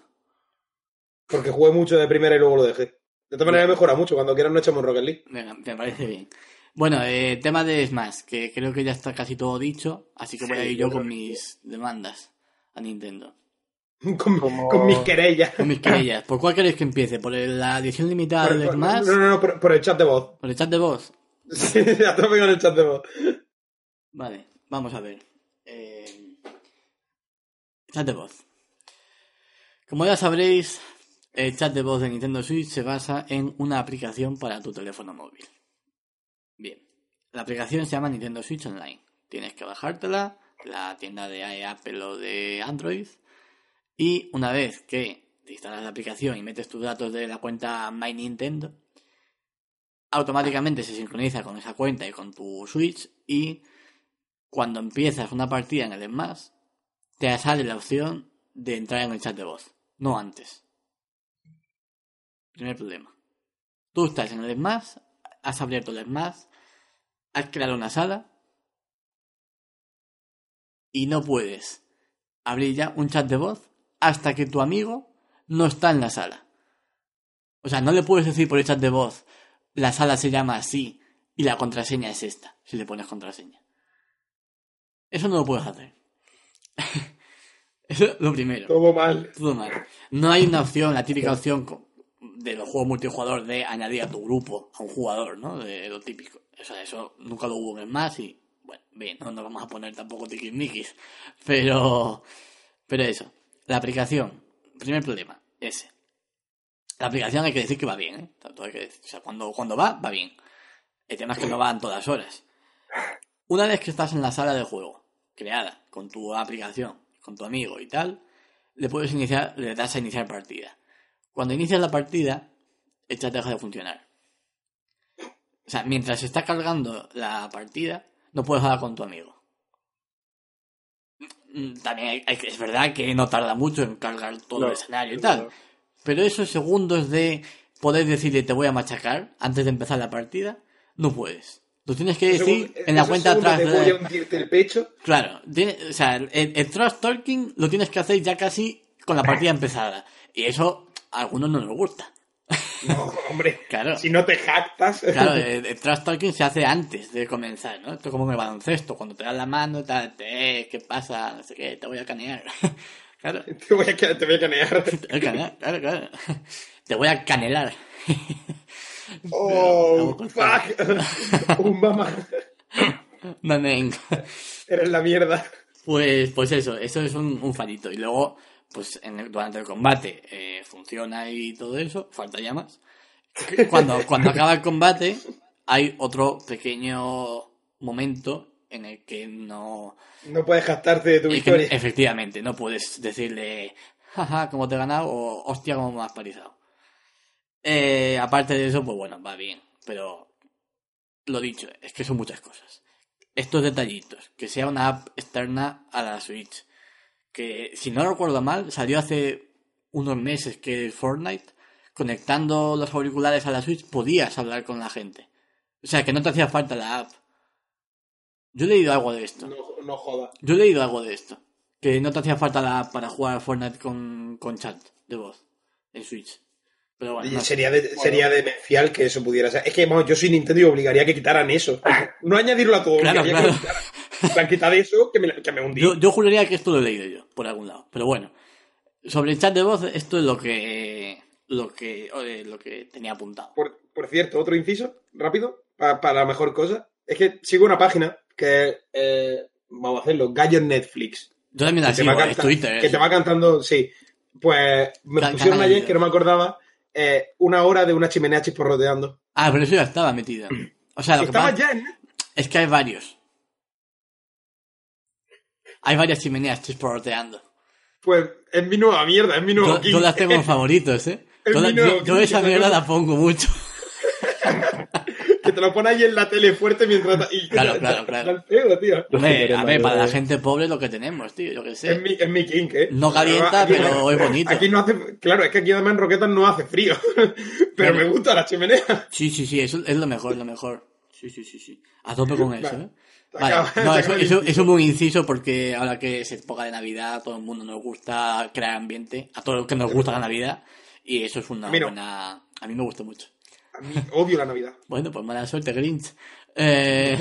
Porque jugué mucho de primera y luego lo dejé. De todas maneras, mejora mucho. Cuando quieras, no echamos Rocket League. Venga, me parece bien. Bueno, eh, tema de Smash, que creo que ya está casi todo dicho. Así que voy a ir yo con mis demandas a Nintendo. *laughs* Con, Como- con mis querellas. Con mis querellas. ¿Por cuál queréis que empiece? ¿Por la edición limitada Por- por- Smash? no, no, no, por, por el chat de voz. ¿Por el chat de voz? Sí, *laughs* a tope con el chat de voz. Vale, vamos a ver. Eh, chat de voz. Como ya sabréis, el chat de voz de Nintendo Switch se basa en una aplicación para tu teléfono móvil. Bien, la aplicación se llama Nintendo Switch Online. Tienes que bajártela, la tienda de Apple o de Android. Y una vez que te instalas la aplicación y metes tus datos de la cuenta My Nintendo, automáticamente se sincroniza con esa cuenta y con tu Switch y cuando empiezas una partida en el Smash, te sale la opción de entrar en el chat de voz, no antes. Primer problema. Tú estás en el Smash, has abierto el Smash, has creado una sala y no puedes abrir ya un chat de voz hasta que tu amigo no está en la sala. O sea, no le puedes decir por el chat de voz, la sala se llama así y la contraseña es esta, si le pones contraseña. Eso no lo puedes hacer. *laughs* Eso es lo primero. Todo mal. Todo mal. No hay una opción, la típica opción de los juegos multijugador de añadir a tu grupo a un jugador, ¿no? De lo típico. O sea, eso nunca lo hubo en más y, bueno, bien, no nos vamos a poner tampoco tiquismiquis. Pero, pero eso. La aplicación, primer problema, ese. La aplicación hay que decir que va bien, ¿eh? Tanto hay que decir- o sea, cuando, cuando va, va bien. El tema es que no va en todas horas. Una vez que estás en la sala de juego, creada, con tu aplicación, con tu amigo y tal, le puedes iniciar, le das a iniciar partida. Cuando inicias la partida, chat deja de funcionar. O sea, mientras se está cargando la partida, no puedes hablar con tu amigo. También es verdad que no tarda mucho en cargar todo No, el escenario y tal. Pero esos segundos de poder decirle te voy a machacar antes de empezar la partida, no puedes. Lo tienes que decir en la cuenta atrás. Te voy a hundirte el pecho. Claro, tiene- o sea, el, el trash talking lo tienes que hacer ya casi con la *coughs* partida empezada. Y eso a algunos no les gusta. No, hombre. *laughs* Claro. Si no te jactas. Claro, *laughs* el, el trash talking se hace antes de comenzar, ¿no? Esto es como en el baloncesto, cuando te dan la mano, tal, te, eh, ¿qué pasa? No sé qué, te voy a canear. *laughs* claro, te, voy a, te voy a canear. te voy a canear, claro, claro. Te voy a canelar. Oh, fuck. Un mamá. Mamen. Eres la mierda. Pues, pues eso, eso es un, un fallito. Y luego, pues en el- durante el combate eh, funciona y todo eso, falta ya más. Cuando, *laughs* cuando acaba el combate, hay otro pequeño momento en el que no... No puedes jactarte de tu que, victoria. efectivamente, no puedes decirle, jaja, cómo te he ganado, o hostia, cómo me has parizado. Eh, aparte de eso, pues bueno, va bien. Pero lo dicho, es que son muchas cosas. Estos detallitos, que sea una app externa a la Switch, que si no recuerdo mal, salió hace unos meses que Fortnite, conectando los auriculares a la Switch, podías hablar con la gente. O sea, que no te hacía falta la app. Yo he leído algo de esto. No, no jodas. Yo he leído algo de esto. Que no te hacía falta la app para jugar a Fortnite con, con chat de voz en Switch. Pero bueno, no sería, de, sería demencial que eso pudiera ser. Es que vamos, yo soy Nintendo y obligaría a que quitaran eso. *laughs* No añadirlo a todo. Claro, obligaría claro. Que Para quitar eso, que me, que me hundí. yo, yo juraría que esto lo he leído yo, por algún lado. Pero bueno, sobre el chat de voz, esto es lo que lo que, eh, lo que tenía apuntado. Por, por cierto, otro inciso, rápido, pa- para la mejor cosa. Es que sigo una página que, eh, vamos a hacerlo, Gallo Netflix. Yo también la que sigo, es canta- Twitter. que es- te va cantando, sí. Pues me Can- pusieron ayer, de- que no me acordaba, eh, una hora de una chimenea chisporroteando. Ah, pero eso ya estaba metido. O sea, lo que Estaba pasa ya en... es que hay varios. Hay varias chimeneas chisporroteando. Pues es mi nueva mierda, es mi nuevo Yo, yo las tengo en *laughs* favoritos, ¿eh? Es Yo, la- esa mierda la pongo mucho. que te lo pone ahí en la tele fuerte mientras... Y *laughs* Claro, claro, *laughs* claro. Tío. Hombre, a ver, para la mayores. gente pobre lo que tenemos, tío, yo qué sé. Es mi, es mi king, ¿eh? No calienta, Aquí- pero es bonito. Aquí no hace... Claro, es que aquí además en Roquetas no hace frío. pero Claro. me gusta la chimenea. Sí, sí, sí, eso es lo mejor, lo mejor. Sí, sí, sí, sí. A tope con eso. ¿eh? Se Vale, no, se eso, es un inciso porque ahora que es época de Navidad, a todo el mundo nos gusta crear ambiente, a todos los que nos gusta la Navidad, y eso es una A no. buena... A mí me gusta mucho. A mí odio la Navidad. *laughs* Bueno, pues mala suerte, Grinch. Eh...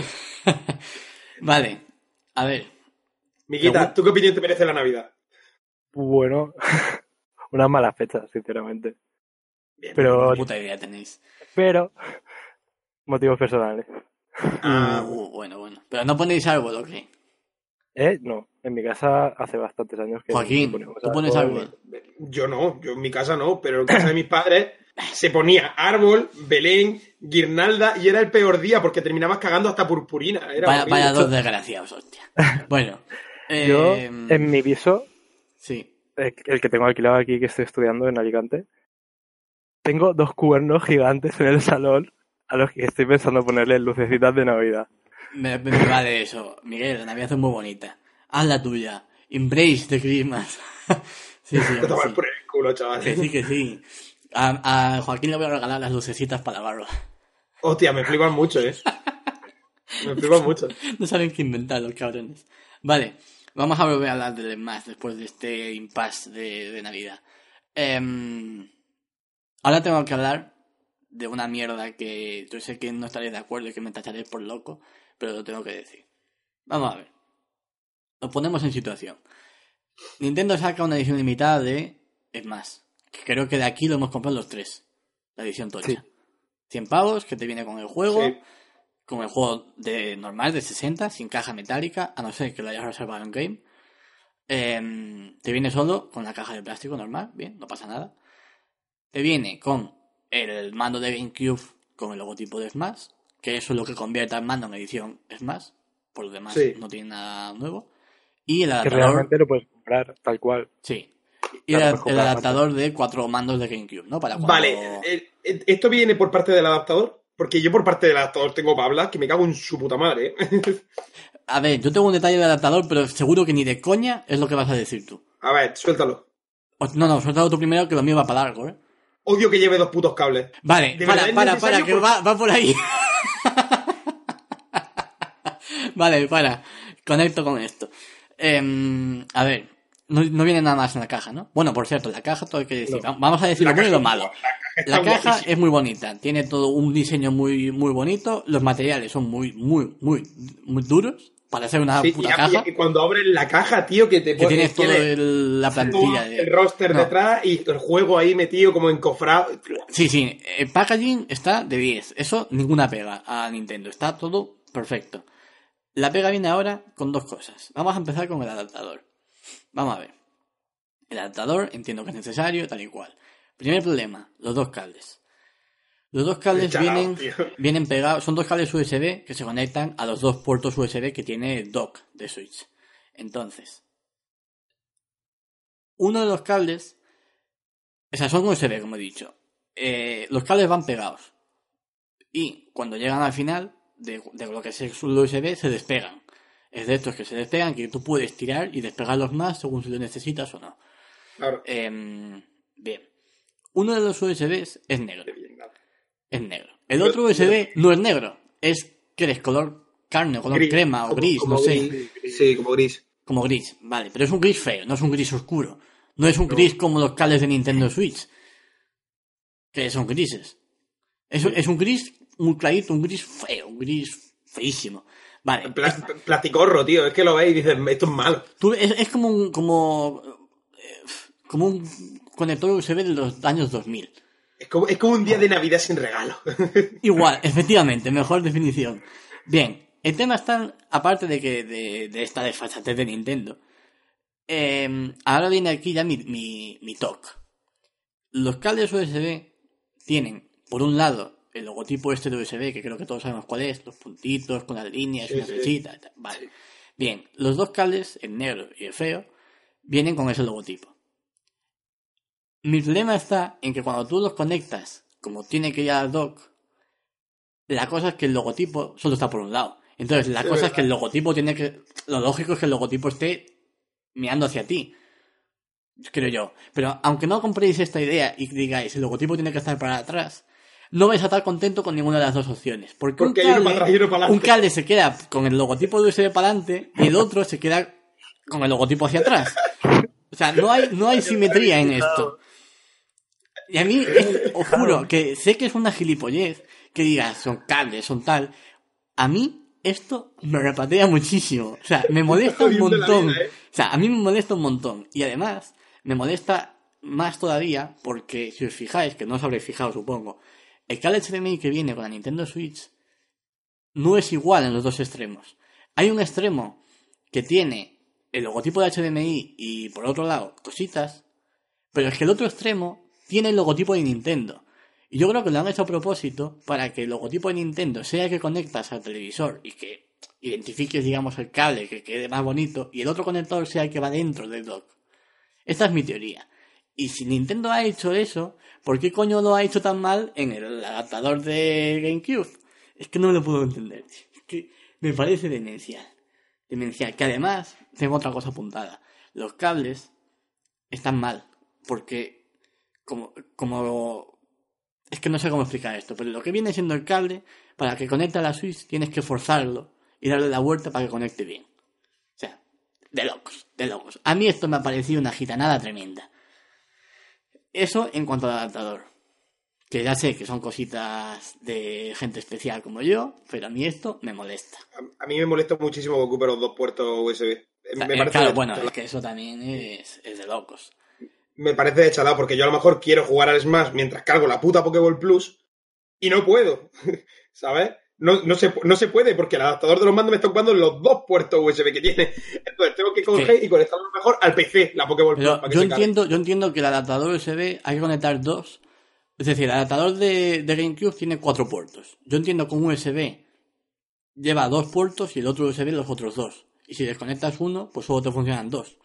*laughs* vale, a ver. Miquita, Según- ¿tú qué opinión te merece la Navidad? Bueno, *laughs* unas malas fechas, sinceramente. Bien. Pero, Puta idea tenéis. pero, motivos personales. Ah, Uh, bueno, bueno. Pero no ponéis árbol, ¿o qué? ¿Eh? No, en mi casa hace bastantes años que Joaquín, ponemos ¿tú pones árbol? Yo no, yo en mi casa no, pero en casa de mis padres se ponía árbol, Belén, guirnalda y era el peor día porque terminabas cagando hasta purpurina. Era Vaya, dos desgraciados, hostia. *laughs* Bueno. Yo, eh, en mi piso, Sí. el el que tengo alquilado aquí, que estoy estudiando en Alicante, tengo dos cuernos gigantes en el salón a los que estoy pensando ponerle lucecitas de Navidad. Me, me, me vale eso. Miguel, la Navidad es muy bonita. Haz la tuya. Embrace the Christmas. *laughs* sí, sí, *laughs* Te sí. por el culo, chaval. Que sí, que sí. A, a Joaquín le voy a regalar las lucecitas para la barba. Hostia, me flipan mucho, eh. Me flipan mucho. No saben qué inventar los cabrones. Vale, vamos a volver a hablar de más después de este impasse de, de Navidad. Em, ahora tengo que hablar de una mierda que yo sé que no estaréis de acuerdo y que me tacharéis por loco, pero lo tengo que decir. Vamos a ver. Nos ponemos en situación. Nintendo saca una edición limitada de Smash. Que creo que de aquí lo hemos comprado los tres. La edición tocha. Sí. 100 pavos que te viene con el juego. Sí. Con el juego de normal de 60, sin caja metálica, a no ser que lo hayas reservado en game. Em, te viene solo con la caja de plástico normal, bien, no pasa nada. Te viene con el mando de GameCube con el logotipo de Smash, que eso es lo que convierte al mando en edición Smash. Por lo demás, Sí. no tiene nada nuevo. Y el Que adaptador. realmente lo puedes comprar tal cual. Sí. Y Claro, el, adaptador de cuatro mandos de GameCube, ¿no? Para cuando... Vale, ¿esto viene por parte del adaptador? Porque yo por parte del adaptador tengo para hablar que me cago en su puta madre. ¿eh? *laughs* A ver, yo tengo un detalle del adaptador, pero seguro que ni de coña es lo que vas a decir tú. A ver, suéltalo. O- No, no, suéltalo tú primero que lo mío va para largo, ¿eh? Odio que lleve dos putos cables. Vale, ¿De para, para, para, que por- va, va por ahí. vale, para. Conecto con esto. Em, a ver, no, no viene nada más en la caja, ¿no? Bueno, por cierto, la caja todo hay que decir. No. Vamos a decir lo bueno y lo malo. La caja La es muy bonita, tiene todo un diseño muy, muy bonito, los materiales son muy, muy, muy, muy duros para hacer una Sí, puta y- caja. y cuando abres la caja, tío, que te Que pone- tienes todo tiene el- la todo plantilla. de- el roster No. detrás y el juego ahí metido como encofrado. Sí, sí, el packaging está de 10. Eso ninguna pega a Nintendo. Está todo perfecto. La pega viene ahora con dos cosas. Vamos a empezar con el adaptador. Vamos a ver. El adaptador entiendo que es necesario, tal y cual. Primer problema, los dos cables. Los dos cables vienen, tío. *laughs* vienen pegados, son dos cables USB que se conectan a los dos puertos USB que tiene el dock de Switch. Entonces, uno de los cables, o sea, son USB, como he dicho. Eh, los cables van pegados. Y cuando llegan al final de, de lo que es el USB, se despegan. Es de estos que se despegan, que tú puedes tirar y despegarlos más según si lo necesitas o no. Claro. Em, bien. Uno de los USBs es negro. Es negro. El otro USB no es negro. Es que es color carne, color Gris, crema o como- gris, como no sé. gris. Sí, como gris. Como gris, vale. Pero es un gris feo, no es un gris oscuro. No es un gris como los cables de Nintendo Switch. Que son grises. Es, es un gris muy clarito, un gris feo, un gris feísimo. Vale. Pla- Plasticorro, tío. Es que lo veis y dices, esto es malo. Tú- es, es como un, como, eh, como un conector USB de los años 2000. Es como, es como un día de Navidad sin regalo. *laughs* Igual, efectivamente, mejor definición. Bien, el tema está, aparte de que de, de esta desfachatez de Nintendo, eh, ahora viene aquí ya mi, mi, mi talk. Los cables USB tienen, por un lado, el logotipo este de USB, que creo que todos sabemos cuál es, los puntitos con las líneas, Sí, una flechita. Vale. Bien, los dos cables, el negro y el feo, vienen con ese logotipo. Mi problema está en que cuando tú los conectas, como tiene que ir al dock, la cosa es que el logotipo solo está por un lado. Entonces, la Sí, cosa es que el logotipo tiene que. Lo lógico es que el logotipo esté mirando hacia ti. Creo yo. Pero aunque no compréis esta idea y digáis el logotipo tiene que estar para atrás, no vais a estar contento con ninguna de las dos opciones. Porque, Porque un, uno para cable se queda con el logotipo de USB para adelante y el otro se queda con el logotipo hacia atrás. O sea, no hay, no hay simetría en esto. Y a mí, es- os juro, que sé que es una gilipollez que digas, son cables, son tal. A mí, esto me repatea muchísimo. O sea, me molesta un montón. vida, ¿eh? O sea, a mí me molesta un montón. Y además, me molesta más todavía porque, si os fijáis, que no os habréis fijado, supongo, el cable HDMI que viene con la Nintendo Switch no es igual en los dos extremos. Hay un extremo que tiene el logotipo de HDMI y por otro lado cositas, pero es que el otro extremo tiene el logotipo de Nintendo. Y yo creo que lo han hecho a propósito para que el logotipo de Nintendo sea el que conectas al televisor y que identifiques, digamos, el cable que quede más bonito y el otro conector sea el que va dentro del dock. Esta es mi teoría. Y si Nintendo ha hecho eso, ¿por qué coño lo ha hecho tan mal en el adaptador de GameCube? Es que no me lo puedo entender. Es que me parece demencial. Demencial. Que además, tengo otra cosa apuntada. Los cables están mal. Porque, como, como, es que no sé cómo explicar esto, pero lo que viene siendo el cable, para que conecte a la Switch tienes que forzarlo y darle la vuelta para que conecte bien. O sea, de locos, de locos. A mí esto me ha parecido una gitanada tremenda. Eso en cuanto al adaptador. Que ya sé que son cositas de gente especial como yo, pero a mí esto me molesta. A, a mí me molesta muchísimo que ocupe los dos puertos USB. Me Eh, parece, claro, bueno, es que eso también es, es de locos. Me parece de chalado porque yo a lo mejor quiero jugar al Smash mientras cargo la puta Pokéball Plus y no puedo. *laughs* ¿Sabes? No, no, se, no se puede porque el adaptador de los mandos me está ocupando los dos puertos USB que tiene. Entonces tengo que coger y conectarlo mejor al PC, la Pokéball Plus. Pero para que yo se cargue. entiendo, yo entiendo que el adaptador USB hay que conectar dos. Es decir, el adaptador de, de GameCube tiene cuatro puertos. Yo entiendo que un USB lleva dos puertos y el otro USB los otros dos. Y si desconectas uno, pues solo te funcionan dos.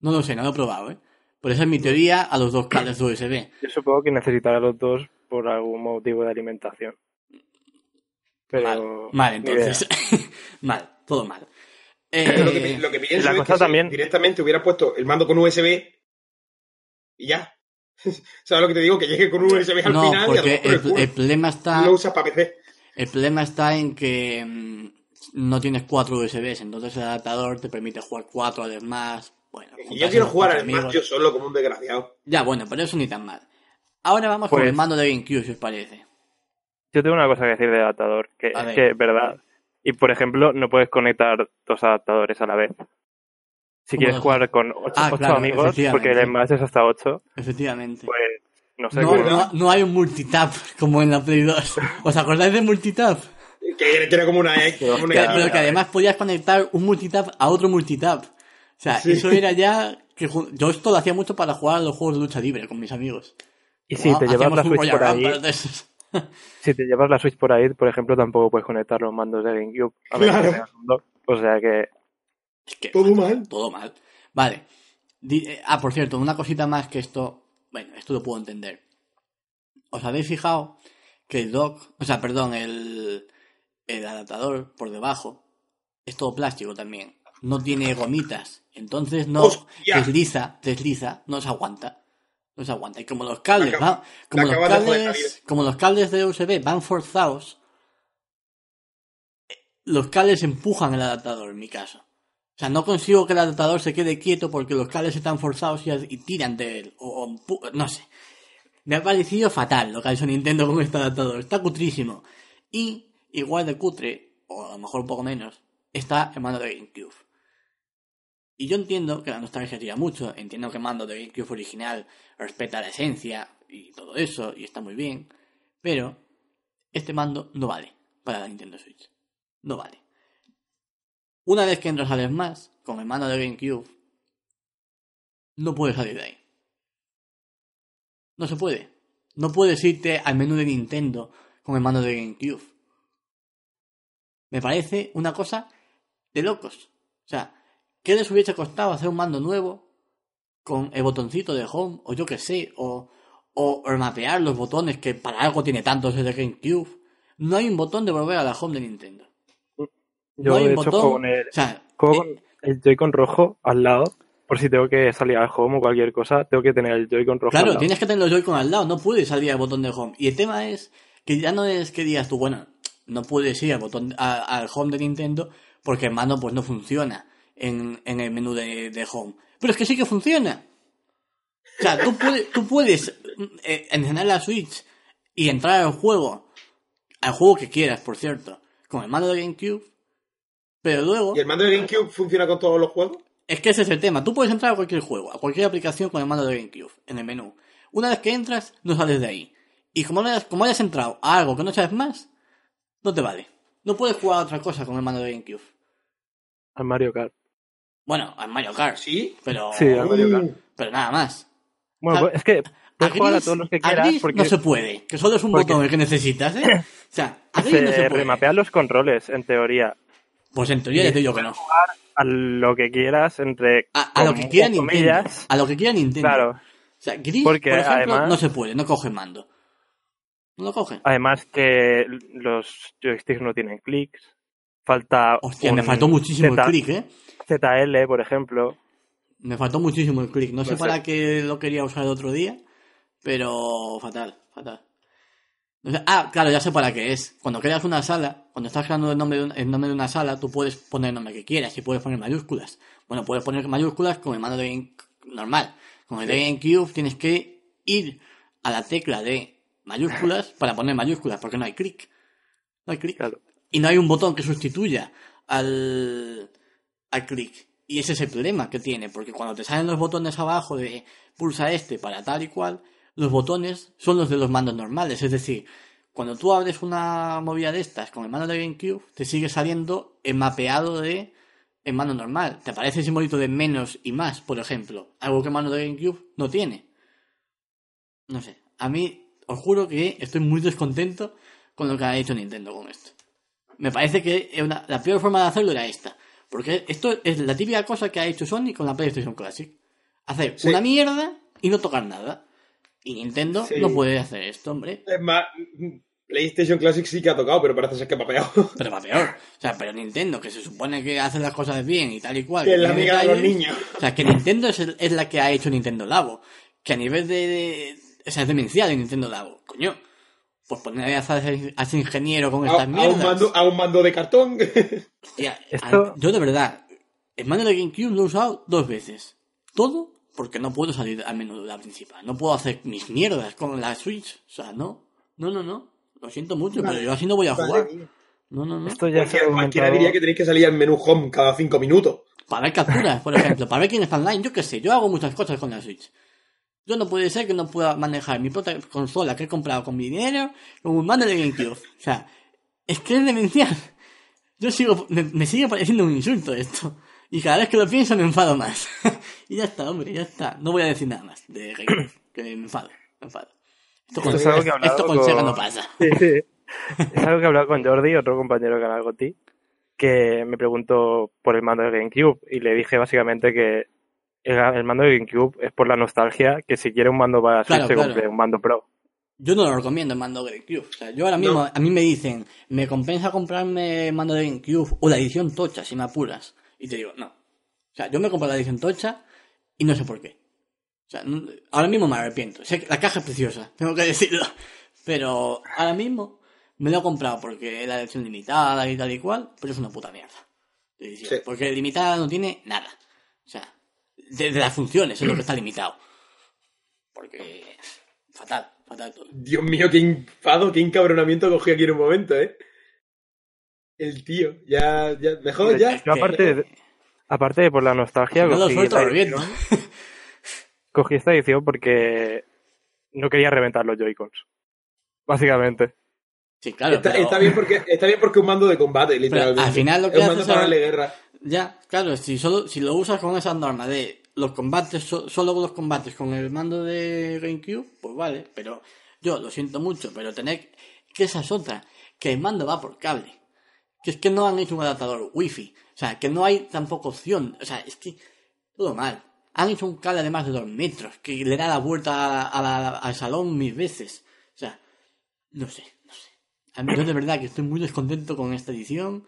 No lo sé, no lo he probado, ¿eh? Pero esa es mi teoría a los dos cables de USB. Yo supongo que necesitará los dos por algún motivo de alimentación. Pero. Mal, entonces. mal, *laughs* todo mal. Lo, Eh, que, lo que pienso la es cosa que si también- directamente hubiera puesto el mando con USB y ya. *laughs* ¿Sabes lo que te digo? Que llegue con un USB al no, final y a lo porque mejor el el, problema está. lo usas para PC. El problema está en que mm, no tienes cuatro USBs, entonces el adaptador te permite jugar cuatro veces más. Bueno, Y yo quiero jugar al Smash yo solo como un desgraciado. Ya, bueno, pero eso ni tan mal. Ahora vamos con Pues- el mando de GameCube, si os parece. Yo tengo una cosa que decir de adaptador, que A es ver. que es verdad. Y por ejemplo, no puedes conectar dos adaptadores a la vez. Si ¿Cómo quieres dos? jugar con ocho, Ah, ocho claro, amigos, porque el Smash es hasta 8, Efectivamente. pues no sé. no, cómo- no, no hay un multitap como en la Play 2. *laughs* ¿Os acordáis de multitap? Que tiene como una X. como una Que- X. pero que además podías conectar un multitap a otro multitap. O sea, Sí. eso era ya... que Yo esto lo hacía mucho para jugar a los juegos de lucha libre con mis amigos. Y si te llevas la Switch por ahí, *laughs* si te llevas la Switch por ahí, por ejemplo, tampoco puedes conectar los mandos de GameCube. A que Claro. tengas un dock. O sea que Es que Todo mal. todo mal. Vale. Eh, ah, por cierto, una cosita más que esto... Bueno, esto lo puedo entender. ¿Os habéis fijado que el dock... O sea, perdón, el, el adaptador por debajo es todo plástico también. No tiene gomitas. Entonces no ¡Hostia! desliza, desliza, no se aguanta. No se aguanta. Y como los cables, acab- como, los cables como los cables de USB van forzados, los cables empujan el adaptador, en mi caso. O sea, no consigo que el adaptador se quede quieto porque los cables están forzados y, y tiran de él. O, o no sé. Me ha parecido fatal lo que ha hecho Nintendo con este adaptador. Está cutrísimo. Y, igual de cutre, o a lo mejor un poco menos, está el mando de GameCube. Y yo entiendo que la nostalgia tira mucho, entiendo que mando de GameCube original respeta la esencia y todo eso, y está muy bien, pero este mando no vale para la Nintendo Switch. No vale. Una vez que entras al Smash con el mando de GameCube, no puedes salir de ahí. No se puede. No puedes irte al menú de Nintendo con el mando de GameCube. Me parece una cosa de locos. O sea, ¿qué les hubiese costado hacer un mando nuevo con el botoncito de home? O yo qué sé, o, o remapear los botones que para algo tiene tantos el de GameCube. No hay un botón de volver a la home de Nintendo. yo no hay de un hecho botón. con el, O sea, eh, el Joy-Con rojo al lado. Por si tengo que salir al home o cualquier cosa, tengo que tener el Joy-Con rojo al Claro, lado. tienes que tener los Joy-Con al lado, no puedes salir al botón de home. Y el tema es que ya no es que digas tú, bueno, no puedes ir al botón a- al home de Nintendo porque el mando pues no funciona en, en el menú de, de home. Pero es que sí que funciona. O sea, tú puedes, tú puedes eh, encender la Switch y entrar al juego, al juego que quieras, por cierto, con el mando de GameCube, pero luego... ¿Y el mando de GameCube funciona con todos los juegos? Es que ese es el tema. Tú puedes entrar a cualquier juego, a cualquier aplicación con el mando de GameCube, en el menú. Una vez que entras, no sales de ahí. Y como, no hayas, como hayas entrado a algo que no sabes más, no te vale. No puedes jugar a otra cosa con el mando de GameCube. Al Mario Kart. Bueno, al Mario Kart, Sí. pero, Sí, al Mario Kart. Pero nada más. Bueno, A- pues es que puedes jugar a todos los que a quieras Gris porque no se puede, que solo es un porque- botón el que necesitas, ¿eh? *laughs* O sea, a Gris se, no se puede. remapean los controles, en teoría. Pues en teoría les digo que no. A lo que quieras, entre. A, a lo que quiera Nintendo. comillas. A lo que quiera Nintendo. Claro. O sea, Gris, Porque por ejemplo, además- no se puede, no coge mando. No lo coge. Además que los joysticks no tienen clics. Falta. Hostia, un me faltó muchísimo el clic, ¿eh? ZL, por ejemplo. Me faltó muchísimo el clic. No sé para qué lo quería usar el otro día, pero fatal, fatal. Ah, claro, ya sé para qué es. Cuando creas una sala, cuando estás creando el nombre, de un- el nombre de una sala, tú puedes poner el nombre que quieras y puedes poner mayúsculas. Bueno, puedes poner mayúsculas con el mando de Game- normal. Con el de GameCube tienes que ir a la tecla de mayúsculas *laughs* para poner mayúsculas, porque no hay clic. No hay clic. Claro. Y no hay un botón que sustituya al, al clic. Y ese es el problema que tiene, porque cuando te salen los botones abajo de pulsa este para tal y cual, los botones son los de los mandos normales. Es decir, cuando tú abres una movida de estas con el mando de GameCube, te sigue saliendo el mapeado de el mando normal. Te aparece el simbolito de menos y más, por ejemplo. Algo que el mando de GameCube no tiene. No sé. A mí, os juro que estoy muy descontento con lo que ha hecho Nintendo con esto. Me parece que una- la peor forma de hacerlo era esta. Porque esto es la típica cosa que ha hecho Sony con la PlayStation Classic. Hacer Sí. una mierda y no tocar nada. Y Nintendo Sí. no puede hacer esto, hombre. Es más, PlayStation Classic sí que ha tocado, pero parece ser que ha peor. Pero va peor. O sea, pero Nintendo, que se supone que hace las cosas bien y tal y cual. Que es la amiga de los niños. O sea, que Nintendo es, el- es la que ha hecho Nintendo Labo. Que a nivel de... de o sea, es demencial de Nintendo Labo. Coño. Pues poner a ese, a ese ingeniero con A, estas a mierdas. un mando, a un mando de cartón. *laughs* Hostia, Esto- a- yo de verdad, el mando de GameCube lo he usado dos veces. Todo porque no puedo salir al menú de la principal. No puedo hacer mis mierdas con la Switch. O sea, no. No, no, no. Lo siento mucho, Vale. pero yo así no voy a jugar. No, no, no. Esto ya se ha Cualquiera, cualquiera diría que tenéis que salir al menú home cada cinco minutos. Para ver capturas, por ejemplo. Para ver quién está online. Yo qué sé. Yo hago muchas cosas con la Switch. Yo no puede ser que no pueda manejar mi propia consola que he comprado con mi dinero con un mando de GameCube. O sea, es que es demencial. Yo sigo, me, me sigue pareciendo un insulto esto. Y cada vez que lo pienso me enfado más. *laughs* y ya está, hombre, ya está. No voy a decir nada más de GameCube. que me enfado, me enfado. Esto con, Esto es que esto con con- Sega no pasa. *laughs* Sí, sí. Es algo que he hablado con Jordi, otro compañero que canal Goti, que me preguntó por el mando de GameCube y le dije básicamente que el, el mando de GameCube es por la nostalgia, que si quiere un mando para Switch Claro, se claro. compre un mando Pro. Yo no lo recomiendo el mando de GameCube. O sea, yo ahora mismo, No. a mí me dicen, me compensa comprarme el mando de GameCube o la edición tocha, si me apuras. Y te digo, no. O sea, yo me compro la edición tocha y no sé por qué. O sea, no- ahora mismo me arrepiento. Sé que la caja es preciosa, *laughs* tengo que decirlo. Pero ahora mismo me lo he comprado porque es la edición limitada y tal y cual, pero es una puta mierda. edición. Sí. Porque limitada no tiene nada. O sea, de, de las funciones es lo que está limitado. Porque fatal, fatal todo. Dios mío, qué enfado, qué encabronamiento cogí aquí en un momento, ¿eh? El tío, ya, ya, mejor ya. Yo aparte de, aparte de por la nostalgia, No lo cogí, suelto la cogí esta edición porque no quería reventar los Joy-Cons. Básicamente. Sí, claro. está, pero- está bien porque está bien porque es un mando de combate, literalmente. al final lo que es un haces mando para es- darle guerra. Ya, claro, si solo si lo usas con esa norma de los combates, so- solo los combates con el mando de GameCube, pues vale, pero yo lo siento mucho, pero tener que esa es otra, que el mando va por cable. Que es que no han hecho un adaptador wifi. O sea, que no hay tampoco opción. O sea, es que todo mal. Han hecho un cable de más de dos metros, que le da la vuelta a la- al salón mil veces. O sea, no sé, no sé. A mí, yo de verdad que estoy muy descontento con esta edición,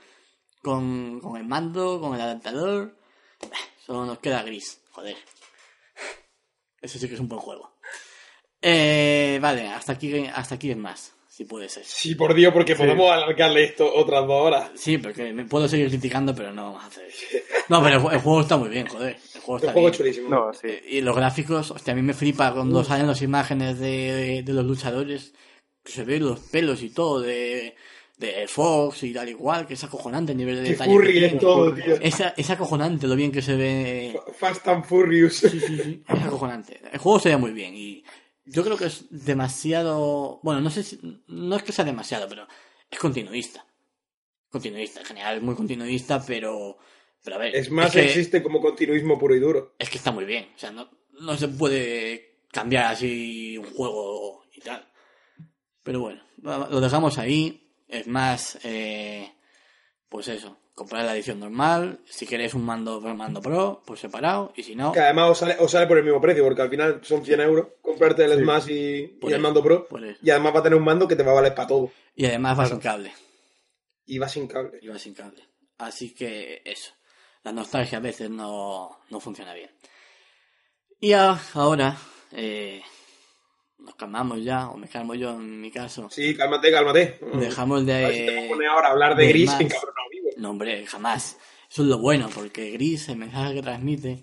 con, con el mando, con el adaptador. Solo nos queda gris, joder. Eso sí que es un buen juego. Eh, vale, hasta aquí, hasta aquí es más, si puede ser. Sí, por Dios, porque podemos alargarle esto otras dos horas. Sí, porque me puedo seguir criticando, pero no vamos a hacer eso. No, pero el, ju- el juego está muy bien, joder. El juego El está juego bien. es chulísimo. No, sí. Eh, Y los gráficos, hostia, a mí me flipa cuando salen las imágenes de, de los luchadores, que se ven los pelos y todo de, de Fox y tal igual, que es acojonante el nivel de detalle. furry todo, tío. Es, es acojonante lo bien que se ve. Fast and Furious. Sí, sí, sí, es acojonante. El juego se ve muy bien y yo creo que es demasiado. Bueno, no sé si. No es que sea demasiado, pero es continuista. Continuista, en general es muy continuista, pero. Pero a ver. Es más, que- existe como continuismo puro y duro. es que está muy bien. O sea, no, no se puede cambiar así un juego y tal. Pero bueno, lo dejamos ahí. Es más, eh, pues eso, comprar la edición normal. Si queréis un mando, un mando pro, pues separado. Y si no, Que además os sale, os sale por el mismo precio, porque al final son 100 euros comprarte el Smash y, el mando Pro. Y además va a tener un mando que te va a valer para todo. Y además va sin cable. Y va sin cable. Y va sin cable. Así que eso. La nostalgia a veces no, no funciona bien. Y ahora, eh, nos calmamos ya, o me calmo yo en mi caso. Sí, cálmate, cálmate. Dejamos A ver si te de... pones ahora a hablar de de gris encabronado vivo. No, hombre, jamás. Eso es lo bueno, porque Gris, el mensaje que transmite,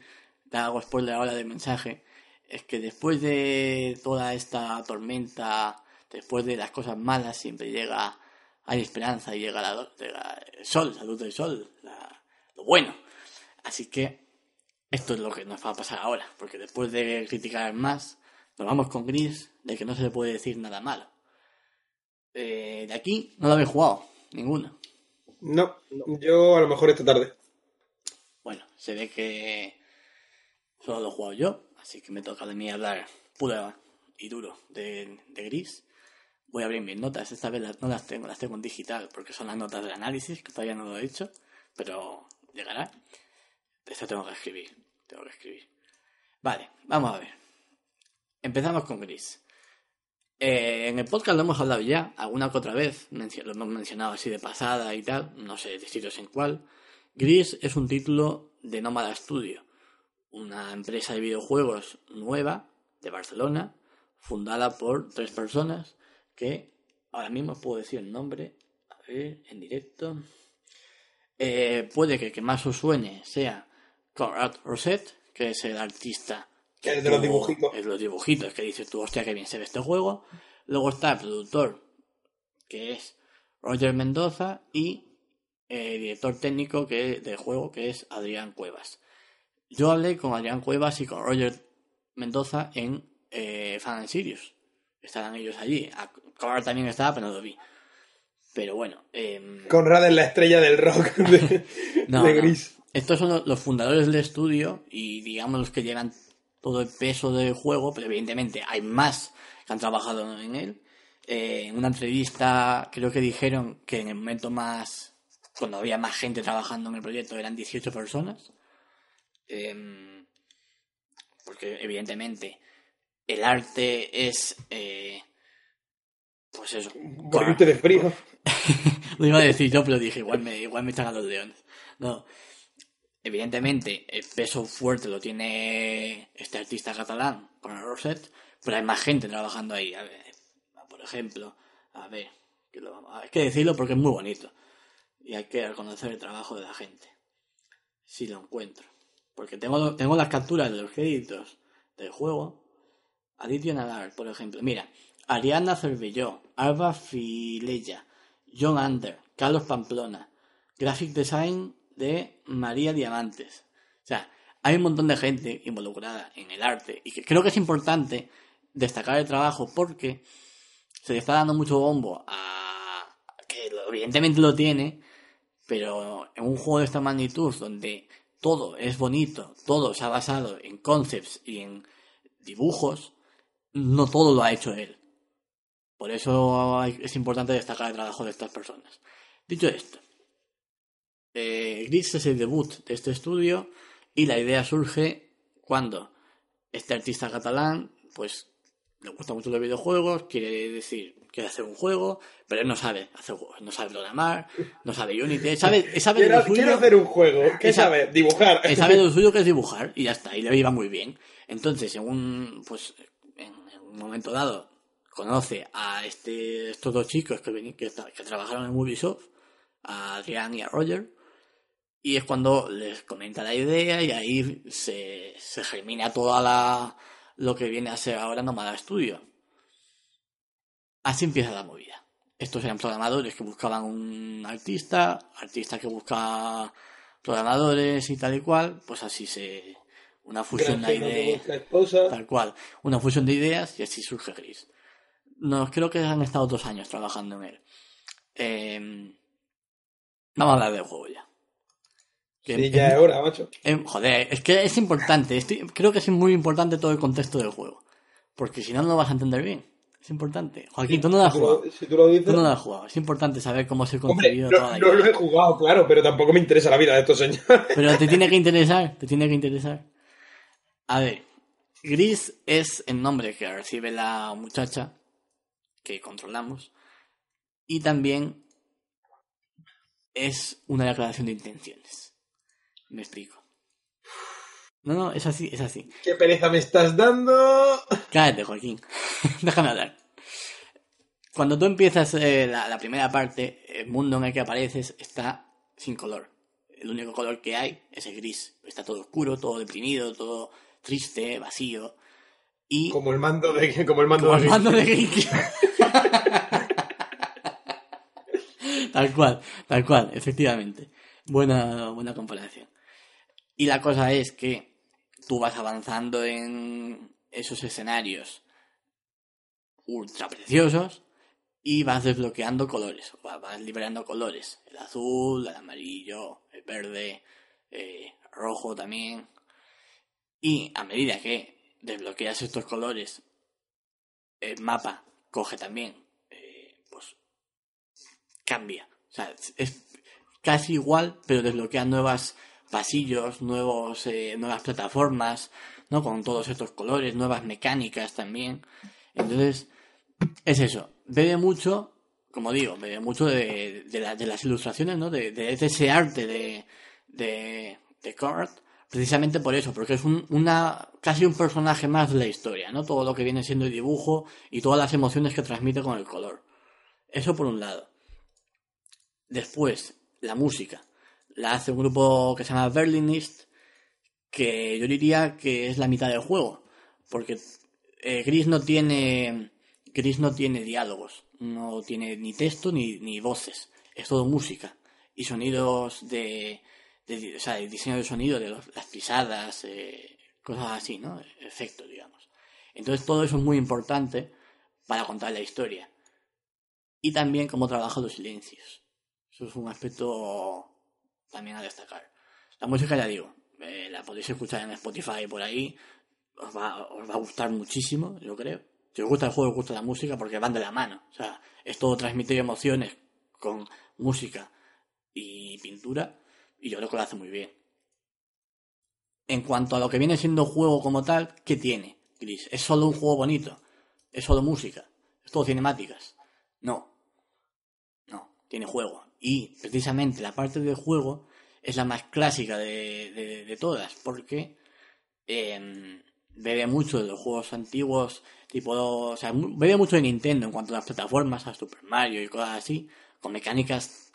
te hago spoiler ahora del mensaje, es que después de toda esta tormenta, después de las cosas malas, siempre llega, hay esperanza y llega, la, llega el sol, la luz del sol, la- lo bueno. Así que esto es lo que nos va a pasar ahora, porque después de criticar más, nos vamos con Gris, de que no se le puede decir nada malo. Eh, de aquí no lo habéis jugado, ninguno. No, yo a lo mejor esta tarde. Bueno, se ve que solo lo he jugado yo, así que me toca de mí hablar pura y duro de, de Gris. Voy a abrir mis notas, esta vez las- no las tengo, las tengo en digital porque son las notas del análisis, que todavía no lo he hecho, pero llegará. Esto tengo que escribir, tengo que escribir. Vale, vamos a ver. Empezamos con Gris. Eh, en el podcast lo hemos hablado ya, alguna que otra vez, lo hemos mencionado así de pasada y tal, no sé de sitios en cuál. Gris es un título de Nómada Studio, una empresa de videojuegos nueva de Barcelona, fundada por tres personas que ahora mismo puedo decir el nombre, a ver, en directo. Eh, puede que el que más os suene sea Conrad Roset, que es el artista Que es de los dibujitos. Es los dibujitos, que dices tú, hostia, que bien se ve este juego. Luego está el productor, que es Roger Mendoza, y eh, director técnico que, del juego, que es Adrián Cuevas. Yo hablé con Adrián Cuevas y con Roger Mendoza en eh, Fan and Sirius. Estaban ellos allí. A- Conrad también estaba, pero no lo vi. Pero bueno, em, Conrad es la estrella del rock de, *laughs* no, de no. Gris. Estos son los- los fundadores del estudio y digamos los que llevan todo el peso del juego, pero evidentemente hay más que han trabajado en él. Eh, en una entrevista creo que dijeron que en el momento más, cuando había más gente trabajando en el proyecto, eran 18 personas. Em, porque evidentemente el arte es... eh, pues eso. Morirte de frío. *laughs* Lo iba a decir yo, pero dije, igual me, igual me echan a los leones. No. Evidentemente, el peso fuerte lo tiene este artista catalán con el Roset, pero hay más gente trabajando ahí. A ver, por ejemplo, a ver, que lo hay que decirlo porque es muy bonito. Y hay que reconocer el trabajo de la gente. Si lo encuentro. Porque tengo, tengo las capturas de los créditos del juego. Additional Art, por ejemplo. Mira, Ariana Cervelló, Alba Filella, John Ander, Carlos Pamplona, Graphic Design de María Diamantes. O sea, hay un montón de gente involucrada en el arte y que creo que es importante destacar el trabajo porque se le está dando mucho bombo a que evidentemente lo tiene, pero en un juego de esta magnitud donde todo es bonito, todo se ha basado en concepts y en dibujos, no todo lo ha hecho él. Por eso es importante destacar el trabajo de estas personas. Dicho esto, eh, Gris es el debut de este estudio y la idea surge cuando este artista catalán, pues, le gusta mucho los videojuegos, quiere decir, quiere hacer un juego, pero él no sabe hacer juegos, no sabe programar, no sabe Unity, sabe, sabe Quiero, lo suyo, quiero hacer un juego. ¿Qué sabe? Dibujar. él sabe lo suyo que es dibujar y ya está, y le iba muy bien. Entonces, en un, pues, en, en un momento dado, conoce a este, estos dos chicos que, que, que trabajaron en Ubisoft, a Adrián y a Roger, y es cuando les comenta la idea y ahí se, se germina toda la, lo que viene a ser ahora Nomada Studio. Así empieza la movida. Estos eran programadores que buscaban un artista, artista que buscaba programadores y tal y cual, pues así se... Una fusión de ideas, busca tal cual. Una fusión de ideas y así surge Gris. Nos creo que han estado dos años trabajando en él. Eh, vamos a hablar del juego ya. Que Sí, ya es hora, macho. eh, joder, es que es importante. estoy- creo que es muy importante todo el contexto del juego. Porque si no, no lo vas a entender bien. Es importante. Joaquín, tú no lo has jugado. Si tú lo dices. Tú no lo has jugado. Es importante saber cómo se ha Hombre, concebido no, toda la no lo he jugado, claro, pero tampoco me interesa la vida de estos señores. Pero te tiene que *laughs* interesar. Te tiene que interesar. A ver. Gris es el nombre que recibe la muchacha que controlamos. Y también es una declaración de intenciones. Me explico. No, no, es así, es así. ¿Qué pereza me estás dando? Cállate, Joaquín. *laughs* Déjame hablar. Cuando tú empiezas eh, la, la primera parte, el mundo en el que apareces está sin color. El único color que hay es el gris. Está todo oscuro, todo deprimido, todo triste, vacío. Y Como el mando de. *laughs* Como el mando como de. el mando de *laughs* tal cual, tal cual, efectivamente. Buena, buena comparación. Y la cosa es que tú vas avanzando en esos escenarios ultra preciosos y vas desbloqueando colores, va- vas liberando colores. El azul, el amarillo, el verde, eh, rojo también. Y a medida que desbloqueas estos colores, el mapa coge también, eh, pues cambia. O sea, es casi igual, pero desbloquea nuevas pasillos, nuevos, eh, nuevas plataformas, ¿no? Con todos estos colores, nuevas mecánicas también. Entonces, es eso. Bebe mucho, como digo, bebe mucho de, de, la- de las ilustraciones, ¿no? De, de ese arte de, de, de Kurt, precisamente por eso, porque es un, una, casi un personaje más de la historia, ¿no? Todo lo que viene siendo el dibujo y todas las emociones que transmite con el color. Eso por un lado. Después, la música. La hace un grupo que se llama Berlinist, que yo diría que es la mitad del juego. Porque eh, Gris no tiene. Gris no tiene diálogos. No tiene ni texto ni, ni voces. Es todo música. Y sonidos de. de- o sea, el diseño de sonido, de las pisadas, eh, cosas así, ¿no? Efectos, digamos. Entonces todo eso es muy importante para contar la historia. Y también cómo trabaja los silencios. Eso es un aspecto también a destacar. La música, ya digo, eh, la podéis escuchar en Spotify por ahí. Os va, os va a gustar muchísimo, yo creo. Si os gusta el juego, os gusta la música porque van de la mano. O sea, es todo transmitir emociones con música y pintura. Y yo creo que lo hace muy bien. En cuanto a lo que viene siendo juego como tal, ¿qué tiene? Gris? ¿Es solo un juego bonito? ¿Es solo música? ¿Es todo cinemáticas? No. No, tiene juego. Y precisamente la parte del juego es la más clásica de, de- de todas, porque eh, bebe mucho de los juegos antiguos, tipo, o sea, bebe mucho de Nintendo en cuanto a las plataformas, a Super Mario y cosas así, con mecánicas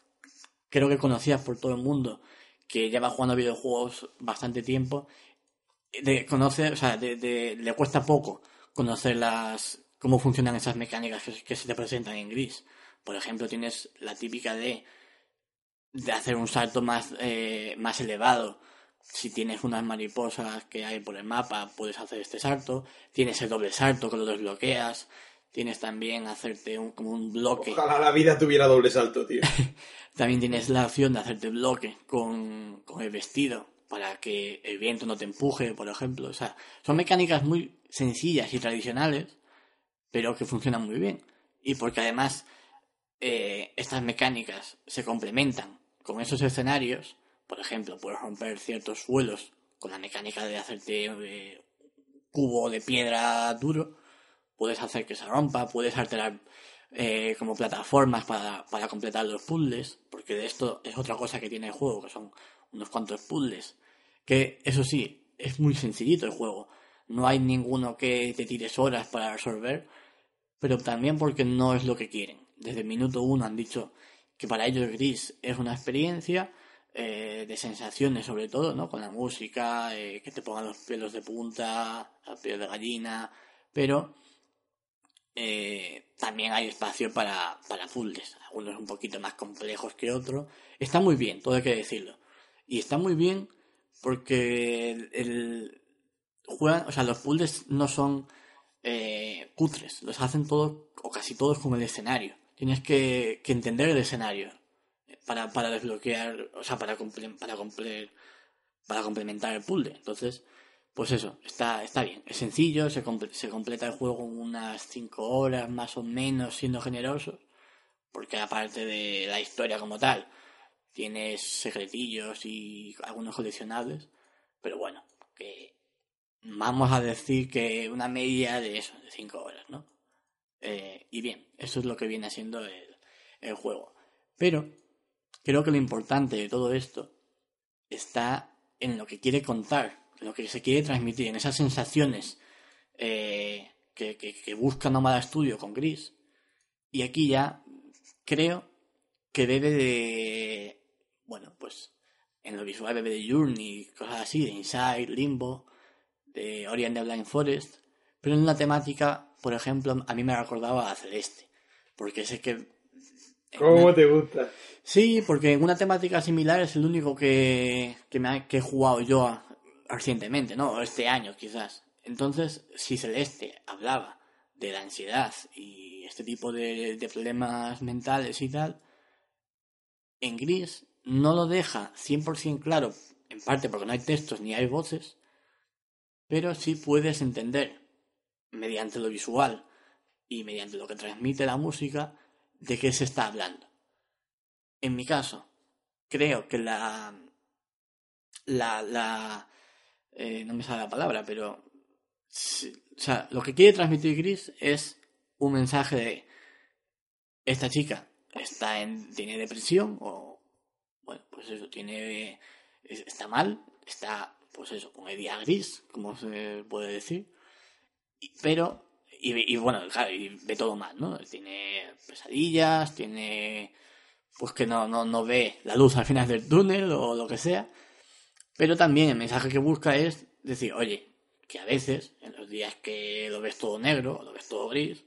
creo que conocidas por todo el mundo, que lleva jugando videojuegos bastante tiempo, o sea, le cuesta poco conocer las cómo funcionan esas mecánicas que, que se te presentan en gris. Por ejemplo, tienes la típica de de hacer un salto más eh, más elevado. Si tienes unas mariposas que hay por el mapa, puedes hacer este salto. Tienes el doble salto que lo desbloqueas. Tienes también hacerte un, como un bloque. Ojalá la vida tuviera doble salto, tío. *laughs* También tienes la opción de hacerte bloque con, con el vestido para que el viento no te empuje, por ejemplo. O sea, son mecánicas muy sencillas y tradicionales, pero que funcionan muy bien. Y porque además eh, estas mecánicas se complementan con esos escenarios. Por ejemplo, puedes romper ciertos suelos con la mecánica de hacerte eh, cubo de piedra duro. Puedes hacer que se rompa, puedes alterar eh, como plataformas para, para completar los puzzles, porque de esto es otra cosa que tiene el juego, que son unos cuantos puzzles. Que eso sí, es muy sencillito el juego. No hay ninguno que te tires horas para resolver, pero también porque no es lo que quieren. Desde el minuto uno han dicho que para ellos Gris es una experiencia eh, de sensaciones sobre todo, ¿no? Con la música, eh, que te pongan los pelos de punta, la piel de gallina, pero eh, también hay espacio para, para puzzles, algunos un poquito más complejos que otros. Está muy bien, todo hay que decirlo. Y está muy bien porque el, el- juegan, o sea, los puzzles no son eh, cutres, los hacen todos o casi todos con el escenario. Tienes que, que entender el escenario para, para desbloquear, o sea, para, comple- para, comple- para complementar el puzzle. Entonces, pues eso, está, está bien. Es sencillo, se, comple- se completa el juego unas 5 horas más o menos, siendo generosos. Porque aparte de la historia como tal, tienes secretillos y algunos coleccionables. Pero bueno, que vamos a decir que una media de eso, de 5 horas, ¿no? Eh, y bien, eso es lo que viene siendo el, el juego. Pero creo que lo importante de todo esto está en lo que quiere contar, en lo que se quiere transmitir, en esas sensaciones eh, que, que, que busca Nomada Studio con Gris. Y aquí ya creo que debe de, bueno, pues en lo visual debe de Journey, cosas así, de Inside, Limbo, de Ori and the Blind Forest, pero en la temática, por ejemplo, a mí me recordaba a Celeste, porque sé que... ¿Cómo una- te gusta? Sí, porque en una temática similar es el único que, que, me ha- que he jugado yo a- recientemente, ¿no? Este año quizás. Entonces, si Celeste hablaba de la ansiedad y este tipo de, de problemas mentales y tal, en Gris no lo deja 100% claro, en parte porque no hay textos ni hay voces, pero sí puedes entender mediante lo visual y mediante lo que transmite la música de qué se está hablando. En mi caso, creo que la. La. la eh, no me sale la palabra, pero. o sea, lo que quiere transmitir Gris es un mensaje de esta chica está en, tiene depresión o, bueno, pues eso, tiene, está mal, está, pues eso, con gris, como se puede decir, pero, y, y bueno, y ve todo mal, ¿no? Tiene pesadillas, tiene, pues que no, no, no ve la luz al final del túnel o lo que sea, pero también el mensaje que busca es decir, oye, que a veces, en los días que lo ves todo negro o lo ves todo gris,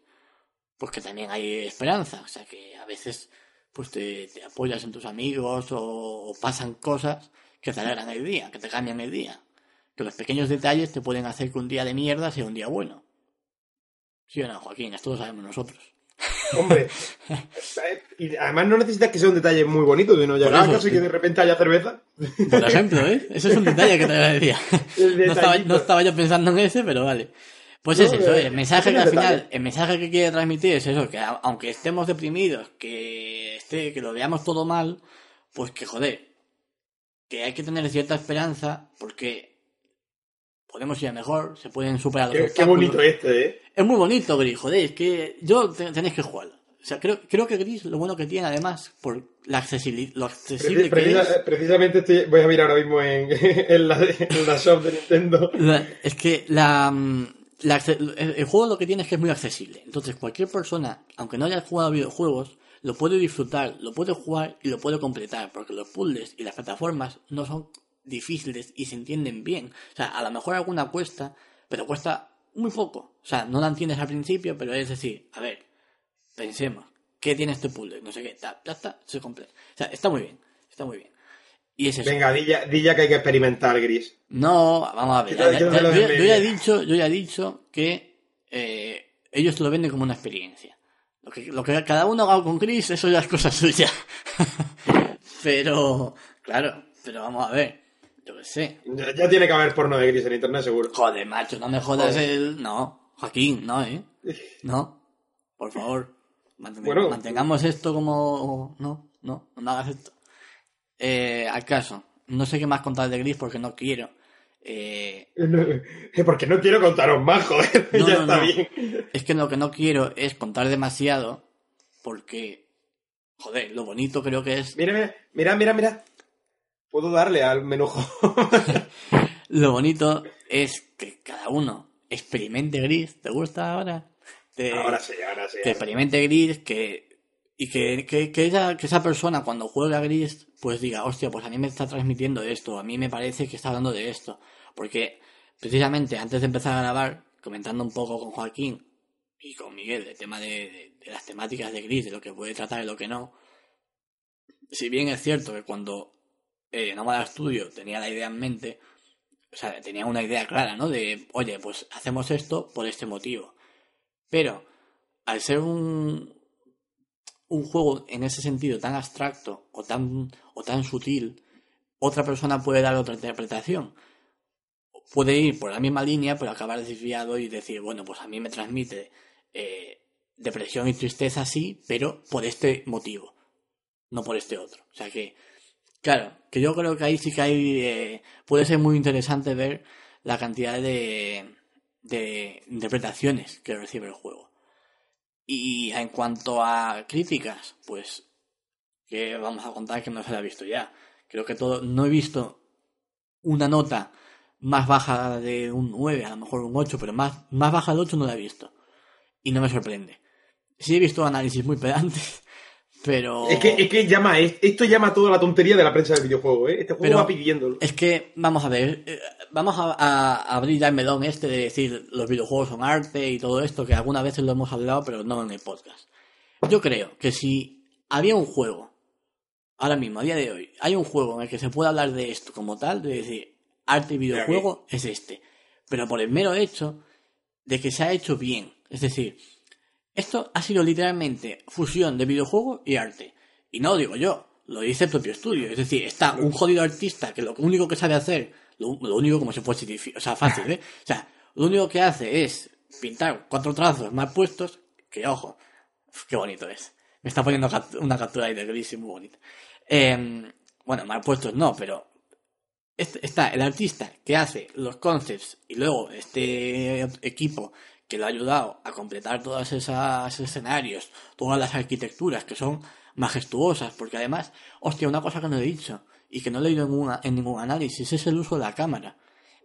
pues que también hay esperanza. O sea, que a veces pues te, te apoyas en tus amigos o, o pasan cosas que te alegran el día, que te cambian el día. Que los pequeños detalles te pueden hacer que un día de mierda sea un día bueno. ¿Sí o no, Joaquín? Esto lo sabemos nosotros. Hombre, y además no necesitas que sea un detalle muy bonito, sino llegar a casa y que de repente haya cerveza. Por ejemplo, ¿eh? Ese es un detalle que te decía. El No estaba, no estaba yo pensando en ese, pero vale. Pues No, es eso, eh, el mensaje que al final, el mensaje que quiere transmitir es eso, que aunque estemos deprimidos, que esté, que lo veamos todo mal, pues que joder, que hay que tener cierta esperanza, porque podemos ir a mejor, se pueden superar los Qué, qué bonito este, ¿eh? Es muy bonito Gris, joder, es que yo te- tenéis que jugarlo. O sea, creo, creo que Gris lo bueno que tiene además, por la accesibili- lo accesible que es. precisamente estoy, voy a mirar ahora mismo en, *laughs* en, la, en la shop de Nintendo. La- es que la, mm, el, juego lo que tiene es que es muy accesible. Entonces cualquier persona, aunque no haya jugado videojuegos, lo puede disfrutar, lo puede jugar y lo puede completar, porque los puzzles y las plataformas no son difíciles y se entienden bien. O sea, a lo mejor alguna cuesta, pero cuesta muy poco. O sea, no la entiendes al principio, pero es decir, a ver, pensemos, ¿qué tiene este puzzle? No sé qué, ta, ya está, se completa. O sea, está muy bien, está muy bien. Y es eso. Venga, di ya, di ya que hay que experimentar, Gris. No, vamos a ver. Yo- ya- yo yo, yo he dicho, yo ya he dicho que eh, ellos lo venden como una experiencia. Lo que, lo que cada uno haga con Chris, eso ya es cosa suya. *laughs* pero, claro, pero vamos a ver. Yo qué sé. Ya, ya tiene que haber porno de Gris en internet, seguro. Joder, macho, no me jodas Joder. el. No, Joaquín, no, ¿eh? No, por favor. Manten- Bueno. mantengamos esto como. No, no, no hagas esto. Eh, al caso, no sé qué más contar de Gris porque no quiero. Eh, *laughs* Porque no quiero contaros más, joder. No, *laughs* ya no, está bien. Es que lo que no quiero es contar demasiado porque, joder, lo bonito creo que es... Mira, mira, mira, mira. Puedo darle al menujo. *laughs* Lo bonito es que cada uno experimente gris. ¿Te gusta ahora? Te- ahora sí, ahora sí. que experimente gris, que... Y que, que, que esa, que esa persona cuando juega gris, pues diga, hostia, pues a mí me está transmitiendo esto, a mí me parece que está hablando de esto. Porque precisamente antes de empezar a grabar, comentando un poco con Joaquín y con Miguel el tema de, de- de las temáticas de gris, de lo que puede tratar y lo que no, si bien es cierto que cuando eh, Nómada Studio tenía la idea en mente, o sea, tenía una idea clara, ¿no? De, oye, pues hacemos esto por este motivo. Pero, al ser un, un juego en ese sentido tan abstracto o tan, o tan sutil, otra persona puede dar otra interpretación. Puede ir por la misma línea, pero acabar desviado y decir, bueno, pues a mí me transmite eh, depresión y tristeza, sí, pero por este motivo, no por este otro. O sea que, claro, que yo creo que ahí sí que hay, eh, puede ser muy interesante ver la cantidad de, de interpretaciones que recibe el juego. Y en cuanto a críticas, pues que vamos a contar que no se la ha visto ya. Creo que todo, no he visto una nota más baja de un 9, a lo mejor un 8, pero más, más baja del 8 no la he visto. Y no me sorprende. Sí he visto análisis muy pedantes, pero... Es que, es que llama, esto llama toda la tontería de la prensa del videojuego, ¿eh? Este juego Pero- va pidiéndolo. Es que, vamos a ver, eh, vamos a, a- a abrir ya el melón este de decir los videojuegos son arte y todo esto, que algunas veces lo hemos hablado, pero no en el podcast. Yo creo que si había un juego, ahora mismo, a día de hoy, hay un juego en el que se puede hablar de esto como tal, de decir arte y videojuego, es este. Pero por el mero hecho de que se ha hecho bien. Es decir, esto ha sido literalmente fusión de videojuego y arte. Y no lo digo yo, lo dice el propio estudio. Es decir, está un jodido artista que lo único que sabe hacer, lo, lo único como si fuese difí- o sea, fácil, ¿eh? O sea, lo único que hace es pintar cuatro trazos mal puestos, que ojo, qué bonito es. Me está poniendo una captura ahí de gris y muy bonita. Em, bueno, mal puestos no, pero está el artista que hace los concepts y luego este equipo que lo ha ayudado a completar todos esos escenarios, todas las arquitecturas que son majestuosas, porque además, hostia, una cosa que no he dicho y que no he leído en, en ningún análisis es el uso de la cámara.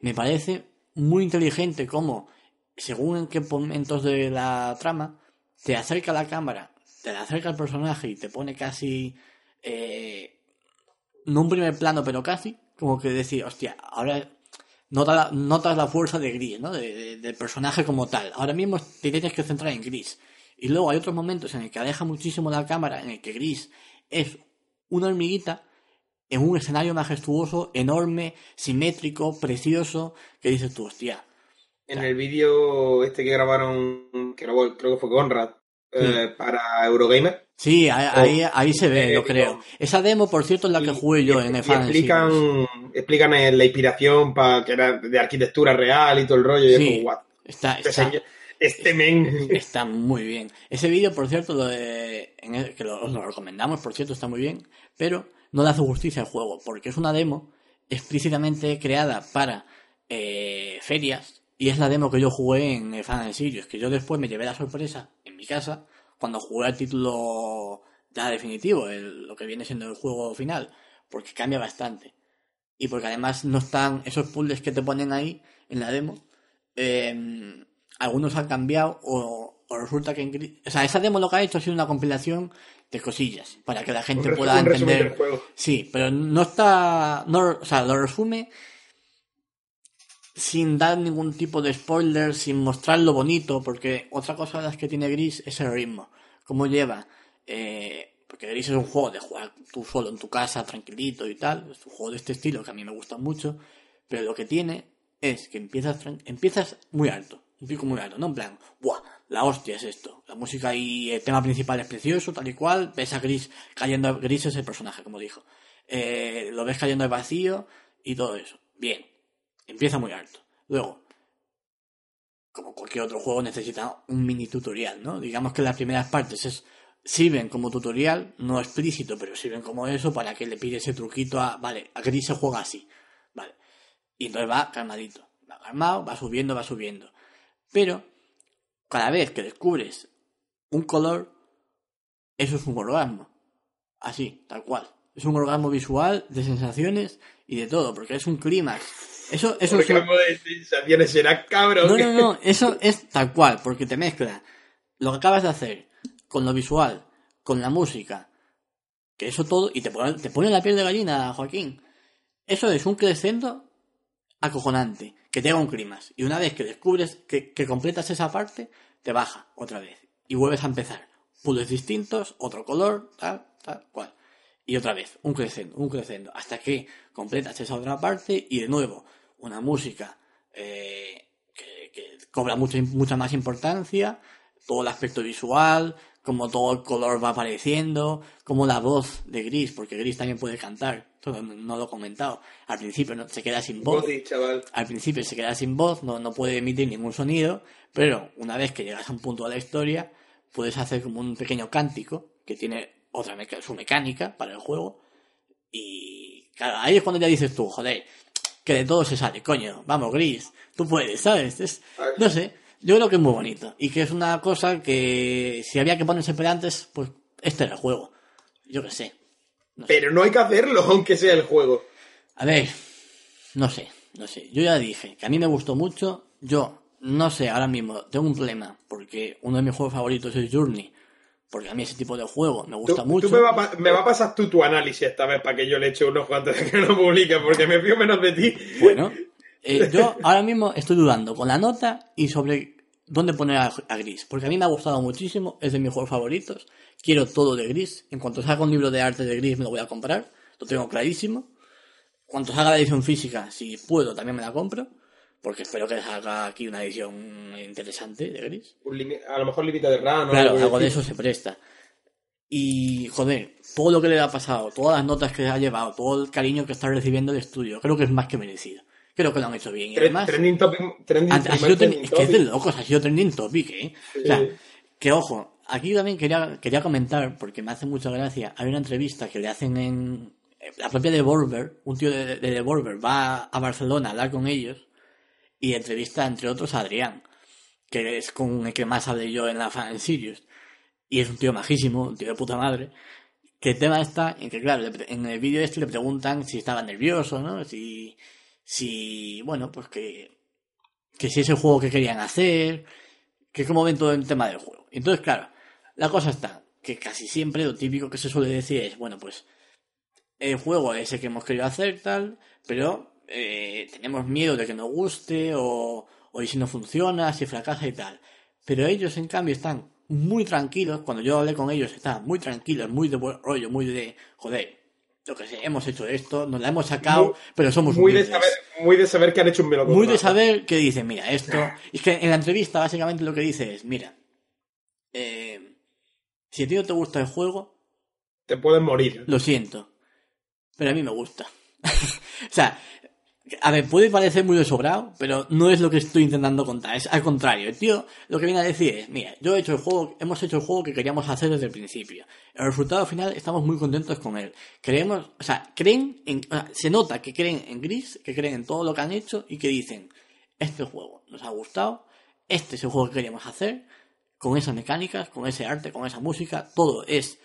Me parece muy inteligente cómo, según en qué momentos de la trama, te acerca la cámara, te la acerca el personaje y te pone casi, eh, no un primer plano, pero casi, como que decir, hostia, ahora notas la, notas la fuerza de Gris, ¿no? De, del personaje como tal. Ahora mismo te tienes que centrar en Gris. Y luego hay otros momentos en el que aleja muchísimo la cámara, en el que Gris es una hormiguita en un escenario majestuoso, enorme, simétrico, precioso, que dices tú, hostia. En el vídeo este que grabaron, que grabó, creo que fue Conrad, eh, para Eurogamer. Sí, ahí, ahí, se ve, yo creo. Esa demo, por cierto, es la que jugué yo en el explican, explican la inspiración para que era de arquitectura real y todo el rollo. Sí, y es como, está, este, está, este men. *laughs* Está muy bien. Ese vídeo, por cierto, lo de, en el, que lo recomendamos, por cierto, está muy bien. Pero no le hace justicia al juego, porque es una demo explícitamente creada para eh, ferias. Y es la demo que yo jugué en Fan Sirius, que yo después me llevé la sorpresa en mi casa cuando jugué el título ya definitivo, el, lo que viene siendo el juego final, porque cambia bastante. Y porque además no están esos puzzles que te ponen ahí en la demo, eh, algunos han cambiado o, o resulta que... o sea, esa demo lo que ha hecho ha sido una compilación de cosillas para que la gente Un pueda resumen entender. del juego. Sí, pero no está. No, o sea, lo resume sin dar ningún tipo de spoiler, sin mostrar lo bonito, porque otra cosa de las que tiene Gris es el ritmo. Cómo lleva. Eh, porque Gris es un juego de jugar tú solo en tu casa, tranquilito y tal. Es un juego de este estilo que a mí me gusta mucho. Pero lo que tiene es que empiezas, muy alto. Un pico muy alto, ¿no? En plan, ¡buah! La hostia es esto. La música y el tema principal es precioso, tal y cual. Ves a Gris cayendo. Gris es el personaje, como dijo. Eh, lo ves cayendo al vacío y todo eso. Bien. Empieza muy alto. Luego, como cualquier otro juego, necesita un mini tutorial, ¿no? Digamos que las primeras partes es, sirven como tutorial, no explícito, pero sirven como eso para que le pide ese truquito a, vale, a Gris se juega así, vale. Y entonces va calmadito, va calmado, va subiendo, va subiendo. Pero, cada vez que descubres un color, eso es un orgasmo. Así, tal cual. Es un orgasmo visual, de sensaciones y de todo, porque es un clímax. Eso, eso es, de sensaciones será cabrón. no, no, no, eso es tal cual, porque te mezcla lo que acabas de hacer con lo visual, con la música, que eso todo, y te pone, te pone la piel de gallina, Joaquín. Eso es un crescendo acojonante, que te da un climas. Y una vez que descubres que, que completas esa parte, te baja otra vez. Y vuelves a empezar. Puzzles distintos, otro color, tal, tal, cual. Y otra vez, un crescendo, un crescendo, hasta que completas esa otra parte y de nuevo, una música eh, que, que cobra mucha, mucha más importancia, todo el aspecto visual, como todo el color va apareciendo, como la voz de Gris, porque Gris también puede cantar, todo no, lo he comentado. Al principio no, se queda sin voz, Body, chaval. al principio se queda sin voz, no, no puede emitir ningún sonido, pero una vez que llegas a un punto de la historia, puedes hacer como un pequeño cántico que tiene otra meca- su mecánica para el juego. Y claro, ahí es cuando ya dices tú, joder, que de todo se sale, coño, vamos, Gris, tú puedes, ¿sabes? Es, no sé, yo creo que es muy bonito y que es una cosa que si había que ponerse antes, pues este era el juego. Yo qué sé. Pero no hay que hacerlo, aunque sea el juego. A ver, no sé, no sé. Yo ya dije que a mí me gustó mucho. Yo no sé, ahora mismo tengo un problema porque uno de mis juegos favoritos es Journey. Porque a mí ese tipo de juego me Tú, gusta tú mucho. me, va me va a pasar tú tu análisis esta vez para que yo le eche unos cuantos de que lo publique, porque me fío menos de ti. Bueno, *laughs* eh, yo ahora mismo estoy dudando con la nota y sobre dónde poner a, a Gris. Porque a mí me ha gustado muchísimo, es de mis juegos favoritos. Quiero todo de Gris. En cuanto salga un libro de arte de Gris me lo voy a comprar. Lo tengo clarísimo. Cuando salga la edición física, si puedo, también me la compro. Porque espero que salga aquí una edición interesante de Gris. A lo mejor límite de RAM, ¿no? Claro, algo de eso se presta. Y, joder, todo lo que le ha pasado, todas las notas que ha llevado, todo el cariño que está recibiendo el estudio, creo que es más que merecido. Creo que lo han hecho bien. Y además, trending topic, trending, ha, ha sido trending es que es de locos, ha sido trending topic, ¿eh? O sea, que ojo, aquí también quería, quería comentar, porque me hace mucha gracia, hay una entrevista que le hacen en la propia Devolver, un tío de, de Devolver va a Barcelona a hablar con ellos y entrevista entre otros a Adrián, que es con el que más hablé yo en la Fan Sirius. Y es un tío majísimo, un tío de puta madre. Que el tema está en que, claro, en el vídeo este le preguntan si estaba nervioso, ¿no? Si, si, bueno, pues que, que si es el juego que querían hacer, que cómo ven todo el tema del juego. Entonces, claro, la cosa está que casi siempre lo típico que se suele decir es, bueno, pues el juego es el que hemos querido hacer, tal, pero eh, tenemos miedo de que no guste o, o si no funciona, si fracasa y tal. Pero ellos, en cambio, están muy tranquilos. Cuando yo hablé con ellos, estaban muy tranquilos, muy de buen rollo, muy de, joder, lo que sé, hemos hecho esto, nos la hemos sacado, Muy- pero somos Muy de, saber, muy de saber que han hecho un melocotón. Muy de saber que dicen, mira, esto. *laughs* Es que en la entrevista, básicamente, lo que dice es, mira, eh, si a ti no te gusta el juego, Te pueden morir. lo siento. Pero a mí me gusta. *laughs* o sea, a ver, puede parecer muy desobrado, pero no es lo que estoy intentando contar. Es al contrario. El tío lo que viene a decir es, mira, yo he hecho el juego, hemos hecho el juego que queríamos hacer desde el principio. El resultado final estamos muy contentos con él. Creemos, o sea, creen en, se nota que creen en Gris, que creen en todo lo que han hecho y que dicen, este juego nos ha gustado, este es el juego que queríamos hacer, con esas mecánicas, con ese arte, con esa música, todo es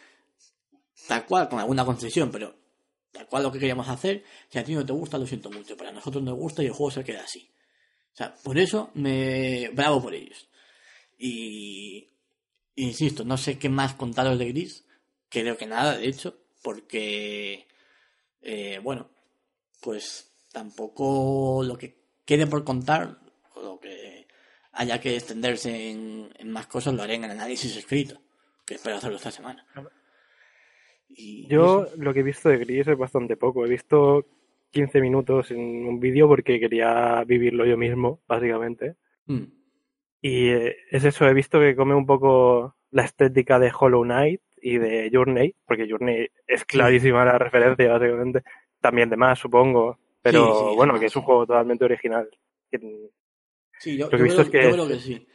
tal cual, con alguna concesión, pero tal cual lo que queríamos hacer. Si a ti no te gusta, lo siento mucho, pero a nosotros nos gusta y el juego se queda así. O sea, por eso me. Bravo por ellos. Y. Insisto, no sé qué más contaros de Gris. Creo que nada, de hecho, porque. eh, bueno, pues tampoco lo que quede por contar, o lo que haya que extenderse en, en más cosas, lo haré en el análisis escrito, que espero hacerlo esta semana. Y Yo eso. lo que he visto de Gris es bastante poco. He visto 15 minutos en un vídeo porque quería vivirlo yo mismo, básicamente. Mm. Y eh, es eso, he visto que come un poco la estética de Hollow Knight y de Journey, porque Journey es clarísima la referencia, básicamente. También de más, supongo. Pero Sí, sí, bueno, que es un juego totalmente original. Sí, yo, Lo que he visto creo, es que yo es- creo que sí.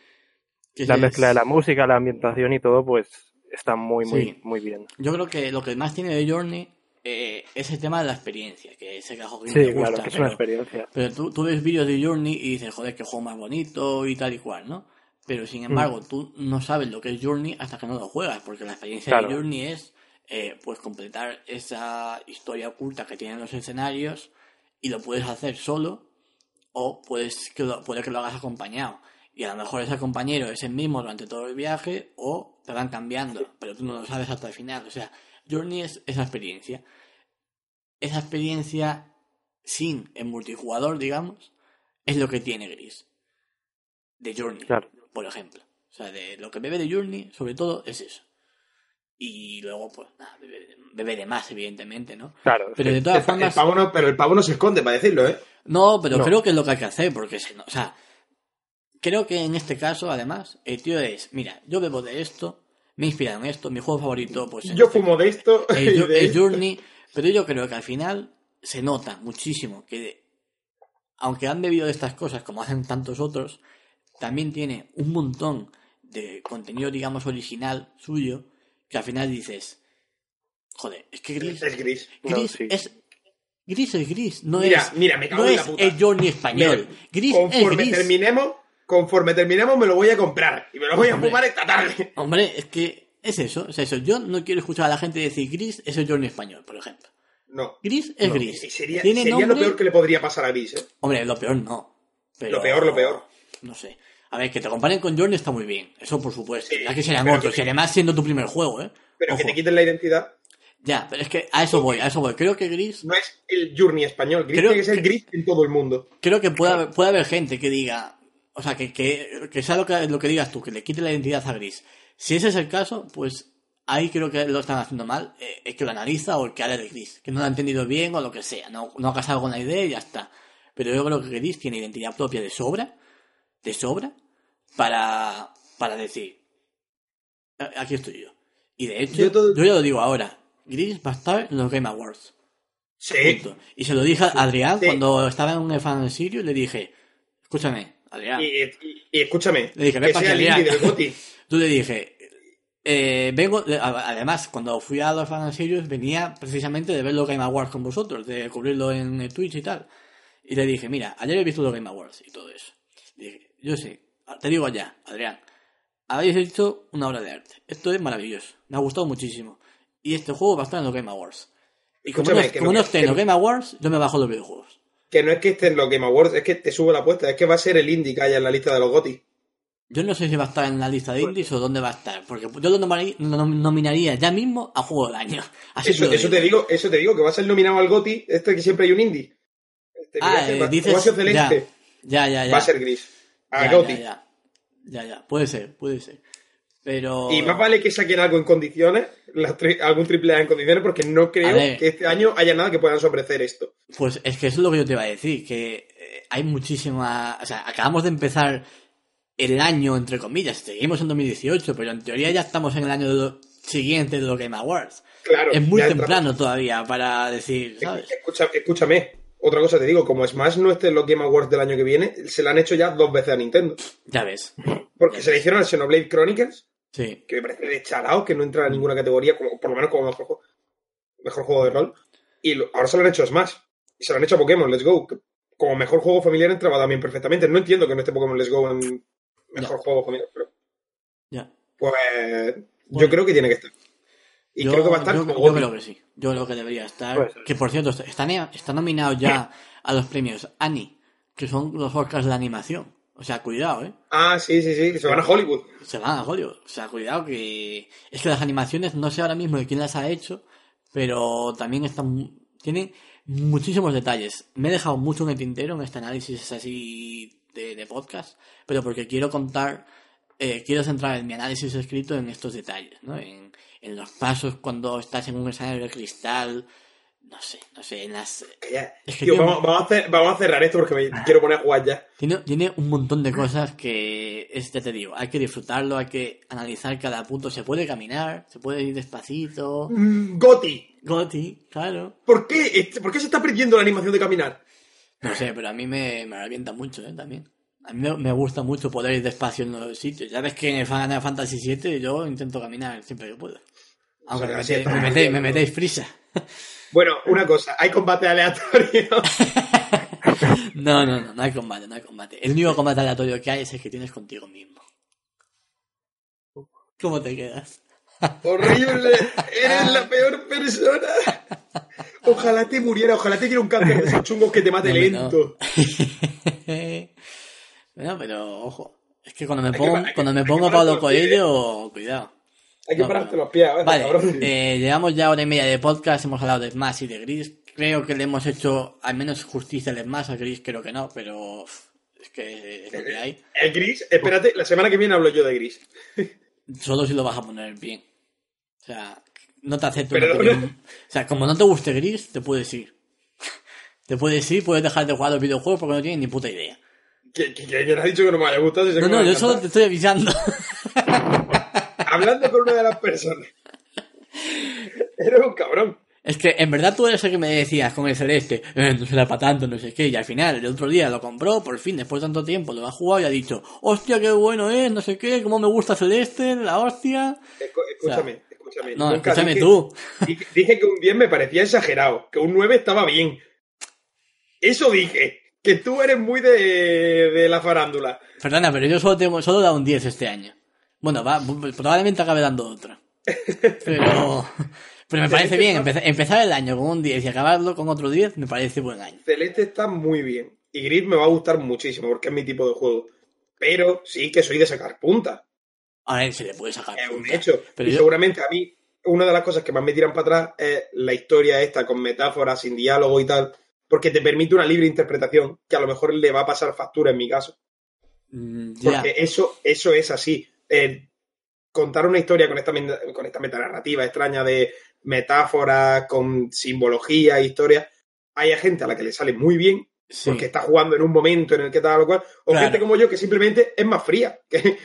Que La mezcla de la música, la ambientación y todo, pues está muy, muy, Sí. muy bien. Yo creo que lo que más tiene de Journey eh, es el tema de la experiencia, que ese que Sí, te claro, gusta, que es una pero- experiencia. Pero tú, tú ves vídeos de Journey y dices, joder, qué juego más bonito y tal y cual, ¿no? Pero Mm. sin embargo, tú no sabes lo que es Journey hasta que no lo juegas, porque la experiencia Claro. de Journey es eh, pues completar esa historia oculta que tienen los escenarios y lo puedes hacer solo o puedes que lo, puede que lo hagas acompañado. Y a lo mejor ese compañero es el mismo durante todo el viaje o te van cambiando, pero tú no lo sabes hasta el final. O sea, Journey es esa experiencia. Esa experiencia sin el multijugador, digamos, es lo que tiene Gris. De Journey, Claro. por ejemplo. O sea, de lo que bebe de Journey, sobre todo, es eso. Y luego, pues, nada, bebe, bebe de más, evidentemente, ¿no? Claro, Pero de todas El, pa- el formas... pavo no, pero el pavo no se esconde para decirlo, ¿eh? No, pero No. creo que es lo que hay que hacer, porque se, no- o sea, creo que en este caso, además, el tío es, mira, yo bebo de esto, me en esto, mi juego favorito, pues Yo este- fumo de esto *laughs* *laughs* y el, Jour- de el esto. Journey, pero yo creo que al final se nota muchísimo que, aunque han bebido de estas cosas como hacen tantos otros, también tiene un montón de contenido, digamos, original suyo, que al final dices, joder, es que Gris, Es gris. No, Gris sí. es... Gris es gris, no Mira, es, mira, me cago no en la es puta. el Journey español. Mira, Gris es Conforme gris. terminemos, conforme terminemos me lo voy a comprar. Y me lo voy a Hombre. fumar esta tarde. Hombre, es que es eso, es eso. Yo no quiero escuchar a la gente decir gris es el Journey español, por ejemplo. No. Gris es no, gris. y Sería, Tiene sería lo peor que le podría pasar a Gris, ¿eh? Hombre, lo peor no. Pero- Lo peor, lo peor. No sé. A ver, que te comparen con Journey está muy bien. Eso por supuesto. Ya que serán otros. que- Y además siendo tu primer juego, ¿eh? Pero que te quiten la identidad. Ya, pero es que a eso voy, a eso voy. Creo que Gris, No es el Journey español. Gris Creo tiene que ser Gris en todo el mundo. creo que puede haber, puede haber gente que diga, o sea, que, que, que sea lo que, lo que digas tú, que le quite la identidad a Gris. Si ese es el caso, pues ahí creo que lo están haciendo mal, eh, el que lo analiza o el que habla de Gris, que no lo ha entendido bien o lo que sea, no, no ha casado con la idea y ya está. Pero yo creo que Gris tiene identidad propia de sobra, de sobra, para, para decir, "A- aquí estoy yo. Y de hecho, yo, ya lo digo ahora, Gris va a estar en los Game Awards. Sí. Punto. Y se lo dije a Adrián Sí. cuando estaba en un fan en Sirio y le dije, escúchame, Adrián, Y, y- y escúchame, Le dije, que sea el Adrián. del tú *laughs* le dije, eh, vengo, además, cuando fui a los fan Sirius venía precisamente de ver los Game Awards con vosotros, de cubrirlo en Twitch y tal. Y le dije, mira, ayer he visto los Game Awards y todo eso. Le dije, yo sé te digo ya, Adrián, habéis hecho una obra de arte. Esto es maravilloso. Me ha gustado muchísimo. Y este juego va a estar en los Game Awards. Y como no, como no- esté en los Game Awards, yo me bajo los videojuegos. Que no es que esté en los Game Awards, es que te sube la apuesta, es que va a ser el indie que haya en la lista de los GOTY. Yo no sé si va a estar en la lista de indies o dónde va a estar. Porque yo lo nominaría, lo nominaría ya mismo a juego del año. *laughs* Así Eso, te digo, eso te digo, que va a ser nominado al GOTY, este que siempre hay un indie. Este, Ah, eh, va- dices- ha sido celeste, Ya, ya, ya. va a ser gris. A ya, GOTY. ya, ya. Ya, ya. Puede ser, puede ser. Pero. Y más vale que saquen algo en condiciones, tri- algún triple A en condiciones, porque no creo ver. que este año haya nada que puedan sobrecer esto. Pues es que eso es lo que yo te iba a decir, que eh, hay muchísima... O sea, acabamos de empezar el año, entre comillas, seguimos en 2018, pero en teoría ya estamos en el año de lo- siguiente de los Game Awards. Claro. es muy temprano todavía para decir, ¿sabes? Escucha- escúchame, otra cosa te digo, como Smash no esté en los Game Awards del año que viene, se la han hecho ya dos veces a Nintendo. Ya ves. Porque se le hicieron al Xenoblade Chronicles, Sí. que me parece de chalao, que no entra en ninguna categoría, como, por lo menos como mejor, juego- mejor juego de rol. Y lo- ahora se lo han hecho a Smash. Y se lo han hecho a Pokémon, Let's Go. que como mejor juego familiar entraba también perfectamente. No entiendo que no esté Pokémon Let's Go en mejor Ya. juego familiar, pero Ya. pues Bueno. yo creo que tiene que estar. Y Yo- creo que va a estar yo- como yo creo que sí. Yo creo que debería estar. Que por cierto, está, está nominado ya *coughs* a los premios Annie, que son los Oscars de la animación. O sea, cuidado, ¿eh? Ah, sí, sí, sí, se van a Hollywood. Se van a Hollywood. O sea, cuidado que... Es que las animaciones, no sé ahora mismo de quién las ha hecho, pero también están... Tienen muchísimos detalles. Me he dejado mucho en el tintero en este análisis así de, de podcast, pero porque quiero contar... eh, quiero centrar en mi análisis escrito en estos detalles, ¿no? En, en los pasos cuando estás en un escenario de cristal, no sé, no sé, en las... Que ya- Es que Tío, tiene- vamos, vamos a hacer- vamos a cerrar esto porque me quiero poner a jugar ya. Tiene, tiene un montón de cosas que, es, ya te digo, hay que disfrutarlo, hay que analizar cada punto. Se puede caminar, se puede ir despacito. Mm, Goti, Goti, claro. ¿por qué, ¿por qué se está perdiendo la animación de caminar? No sé, pero a mí me, me revienta mucho, ¿eh? También. A mí me, me gusta mucho poder ir despacio en los sitios. Ya ves que en el Final Fantasy VII yo intento caminar siempre que puedo. Aunque me, O sea, sí, metéis- me metéis, me metéis prisa. Bueno, una cosa, hay combate aleatorio. *laughs* No, no, no, no hay combate, no hay combate. El único combate aleatorio que hay es el que tienes contigo mismo. ¿Cómo te quedas? Horrible, eres la peor persona. Ojalá te muriera, ojalá te diera un cáncer de esos chungos que te mate No, hombre, no. lento. *laughs* bueno, pero ojo. Es que cuando me pongo, cuando me pongo Pablo. Coelho, cuidado. Hay que No, pararte los pies, ¿eh? Vale, eh, llevamos ya hora y media de podcast, hemos hablado de Smash y de Gris. Creo que le hemos hecho al menos justicia al Smash, a Gris creo que no, pero es que es lo que hay. El gris, espérate, la semana que viene hablo yo de gris. *laughs* Solo si lo vas a poner bien. O sea, no te acepto. O sea, como no te guste Gris, te puedes ir. Te puedes ir, puedes dejar de jugar los videojuegos porque no tienes ni puta idea. Que, que, que has dicho que no me haya gustado. si No, no, yo solo te estoy avisando. *laughs* Hablando con una de las personas. Eres un cabrón. Es que en verdad tú eres el que me decías con el celeste, eh, no será para tanto, no sé qué, y al final el otro día lo compró, por fin, después de tanto tiempo, lo ha jugado y ha dicho, hostia, qué bueno es, no sé qué, cómo me gusta celeste, la hostia. Escúchame, escúchame. No, Nunca escúchame dije- tú. Dije, dije que un 10 me parecía exagerado, que un 9 estaba bien. Eso dije, que tú eres muy de, de la farándula. Perdona, pero yo solo tengo, solo he dado un 10 este año. Bueno, va, probablemente acabe dando otro. Pero, *laughs* pero me parece bien, empezar, el año con un 10 y acabarlo con otro 10 me parece buen año. Celeste está muy bien. Y Gris me va a gustar muchísimo porque es mi tipo de juego. Pero sí que soy de sacar punta. A ver, se le puede sacar. Es un hecho. Pero y yo- seguramente a mí, una de las cosas que más me tiran para atrás es la historia esta con metáforas, sin diálogo y tal. Porque te permite una libre interpretación que a lo mejor le va a pasar factura en mi caso. Mm. Porque eso, eso es así. Eh, contar una historia con esta, con esta metanarrativa extraña de metáforas, con simbología, historia, hay gente a la que le sale muy bien Sí. porque está jugando en un momento en el que tal o cual, o Claro. gente como yo que simplemente es más fría, *laughs* que,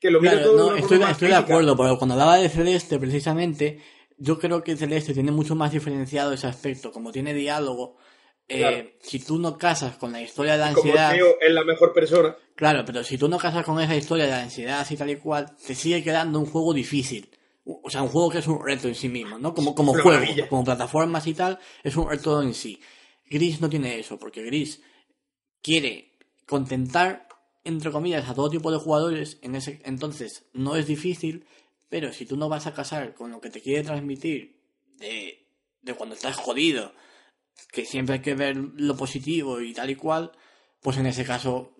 que lo mira Claro, todo de no, una estoy, forma más estoy de acuerdo, pero cuando hablaba de Celeste, precisamente, yo creo que Celeste tiene mucho más diferenciado ese aspecto. Como tiene diálogo, eh, Claro. si tú no casas con la historia de la Como ansiedad. Teo es la mejor persona, Claro, pero si tú no casas con esa historia de la ansiedad y tal y cual, te sigue quedando un juego difícil. O sea, un juego que es un reto en sí mismo, ¿no? Como, como juego, maravilla. como plataformas y tal, es un reto en sí. Gris no tiene eso, porque Gris quiere contentar entre comillas, a todo tipo de jugadores, en ese entonces no es difícil, pero si tú no vas a casar con lo que te quiere transmitir de, de cuando estás jodido, que siempre hay que ver lo positivo y tal y cual, pues en ese caso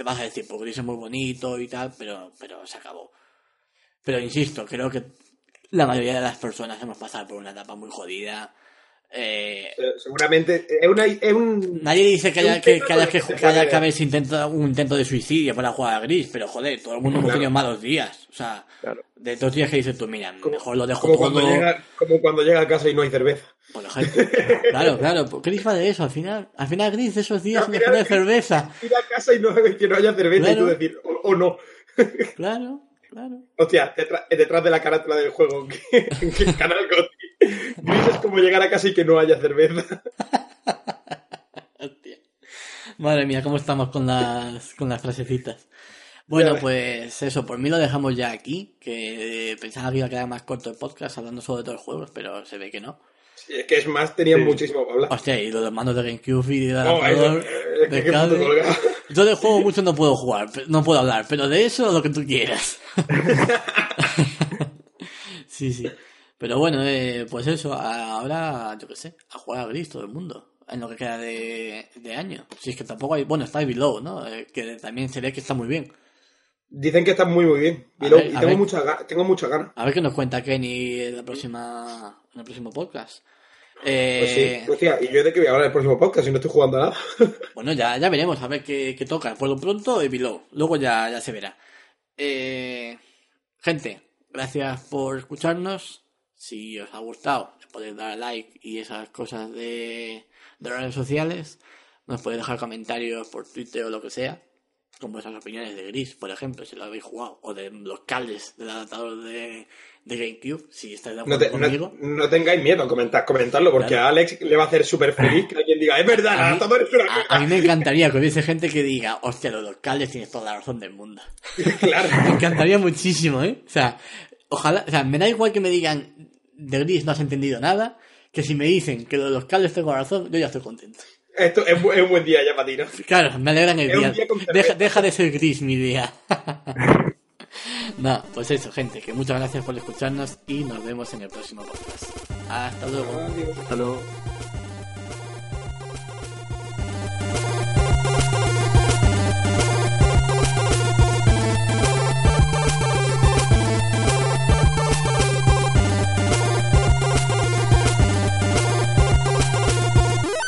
te vas a decir, porque Gris es muy bonito y tal, pero, pero se acabó. Pero insisto, creo que la mayoría de las personas hemos pasado por una etapa muy jodida. Eh, Seguramente es, una, es un. nadie dice que haya que, que, haya que, haya que haberse intentado un intento de suicidio para jugar a gris, pero joder, todo el mundo hemos Claro. tenido malos días. O sea, Claro. de dos días que dices tú, mira, Como- mejor lo dejo Como todo. cuando, llega, como cuando llega a casa y no hay cerveza. Por la gente. Claro, claro. pues, Gris va de eso, al final. Al final Gris de esos días de final de cerveza. Ir a casa y no, que no haya cerveza y Claro. tú decir, o, o no. Claro, claro. Hostia, detrás, detrás de la carátula del juego, *laughs* que Canal. *laughs* Gris es como llegar a casa y que no haya cerveza. Hostia. Madre mía, cómo estamos con las, con las frasecitas. Bueno, pues eso, por mí lo dejamos ya aquí, que pensaba que iba a quedar más corto el podcast hablando solo de todos los juegos, pero se ve que no. Sí, es que es más, tenían Sí. muchísimo para hablar. Hostia, y lo de mandos de GameCube y de No, es cable. colgado. Yo de juego mucho no puedo jugar, no puedo hablar, pero de eso lo que tú quieras. *laughs* *laughs* sí, sí. Pero bueno, eh, pues eso, ahora, yo qué sé, a jugar a Gris todo el mundo, en lo que queda de, de año. Si es que tampoco hay, bueno, está el Below, ¿no? Eh, que también se ve que está muy bien. Dicen que está muy, muy bien. Y ver, tengo muchas tengo muchas ganas. A ver qué nos cuenta Kenny en la próxima, en el próximo podcast. Pues Eh, sí, hostia, y yo de qué voy a hablar en el próximo podcast si no estoy jugando a nada. *laughs* Bueno, ya, ya veremos, a ver qué, qué toca. Por lo pronto, el Below. Luego ya, ya se verá. Eh, gente, gracias por escucharnos. Si os ha gustado, podéis dar like y esas cosas de, de redes sociales. Nos podéis dejar comentarios por Twitter o lo que sea. Con vuestras opiniones de Gris, por ejemplo, si lo habéis jugado. O de los cables del adaptador de, de GameCube, si estáis de No, acuerdo te- conmigo. no- no tengáis miedo a comentar, comentarlo, porque Claro. a Alex le va a hacer súper feliz que alguien diga, es verdad, el adaptador es una A, a mierda". mí me encantaría que hubiese gente que diga, hostia, los cables tienes toda la razón del mundo. *laughs* Claro. Me encantaría muchísimo, ¿eh? O sea, ojalá, o sea, me da igual que me digan de gris no has entendido nada, que si me dicen que lo de los cables tengo razón, yo ya estoy contento. Esto es, es un buen día ya para ti, ¿no? Claro, me alegran el día. Deja, deja de ser gris mi día. *laughs* no, pues eso, gente, que muchas gracias por escucharnos y nos vemos en el próximo podcast. Hasta luego. Adiós. Hasta luego.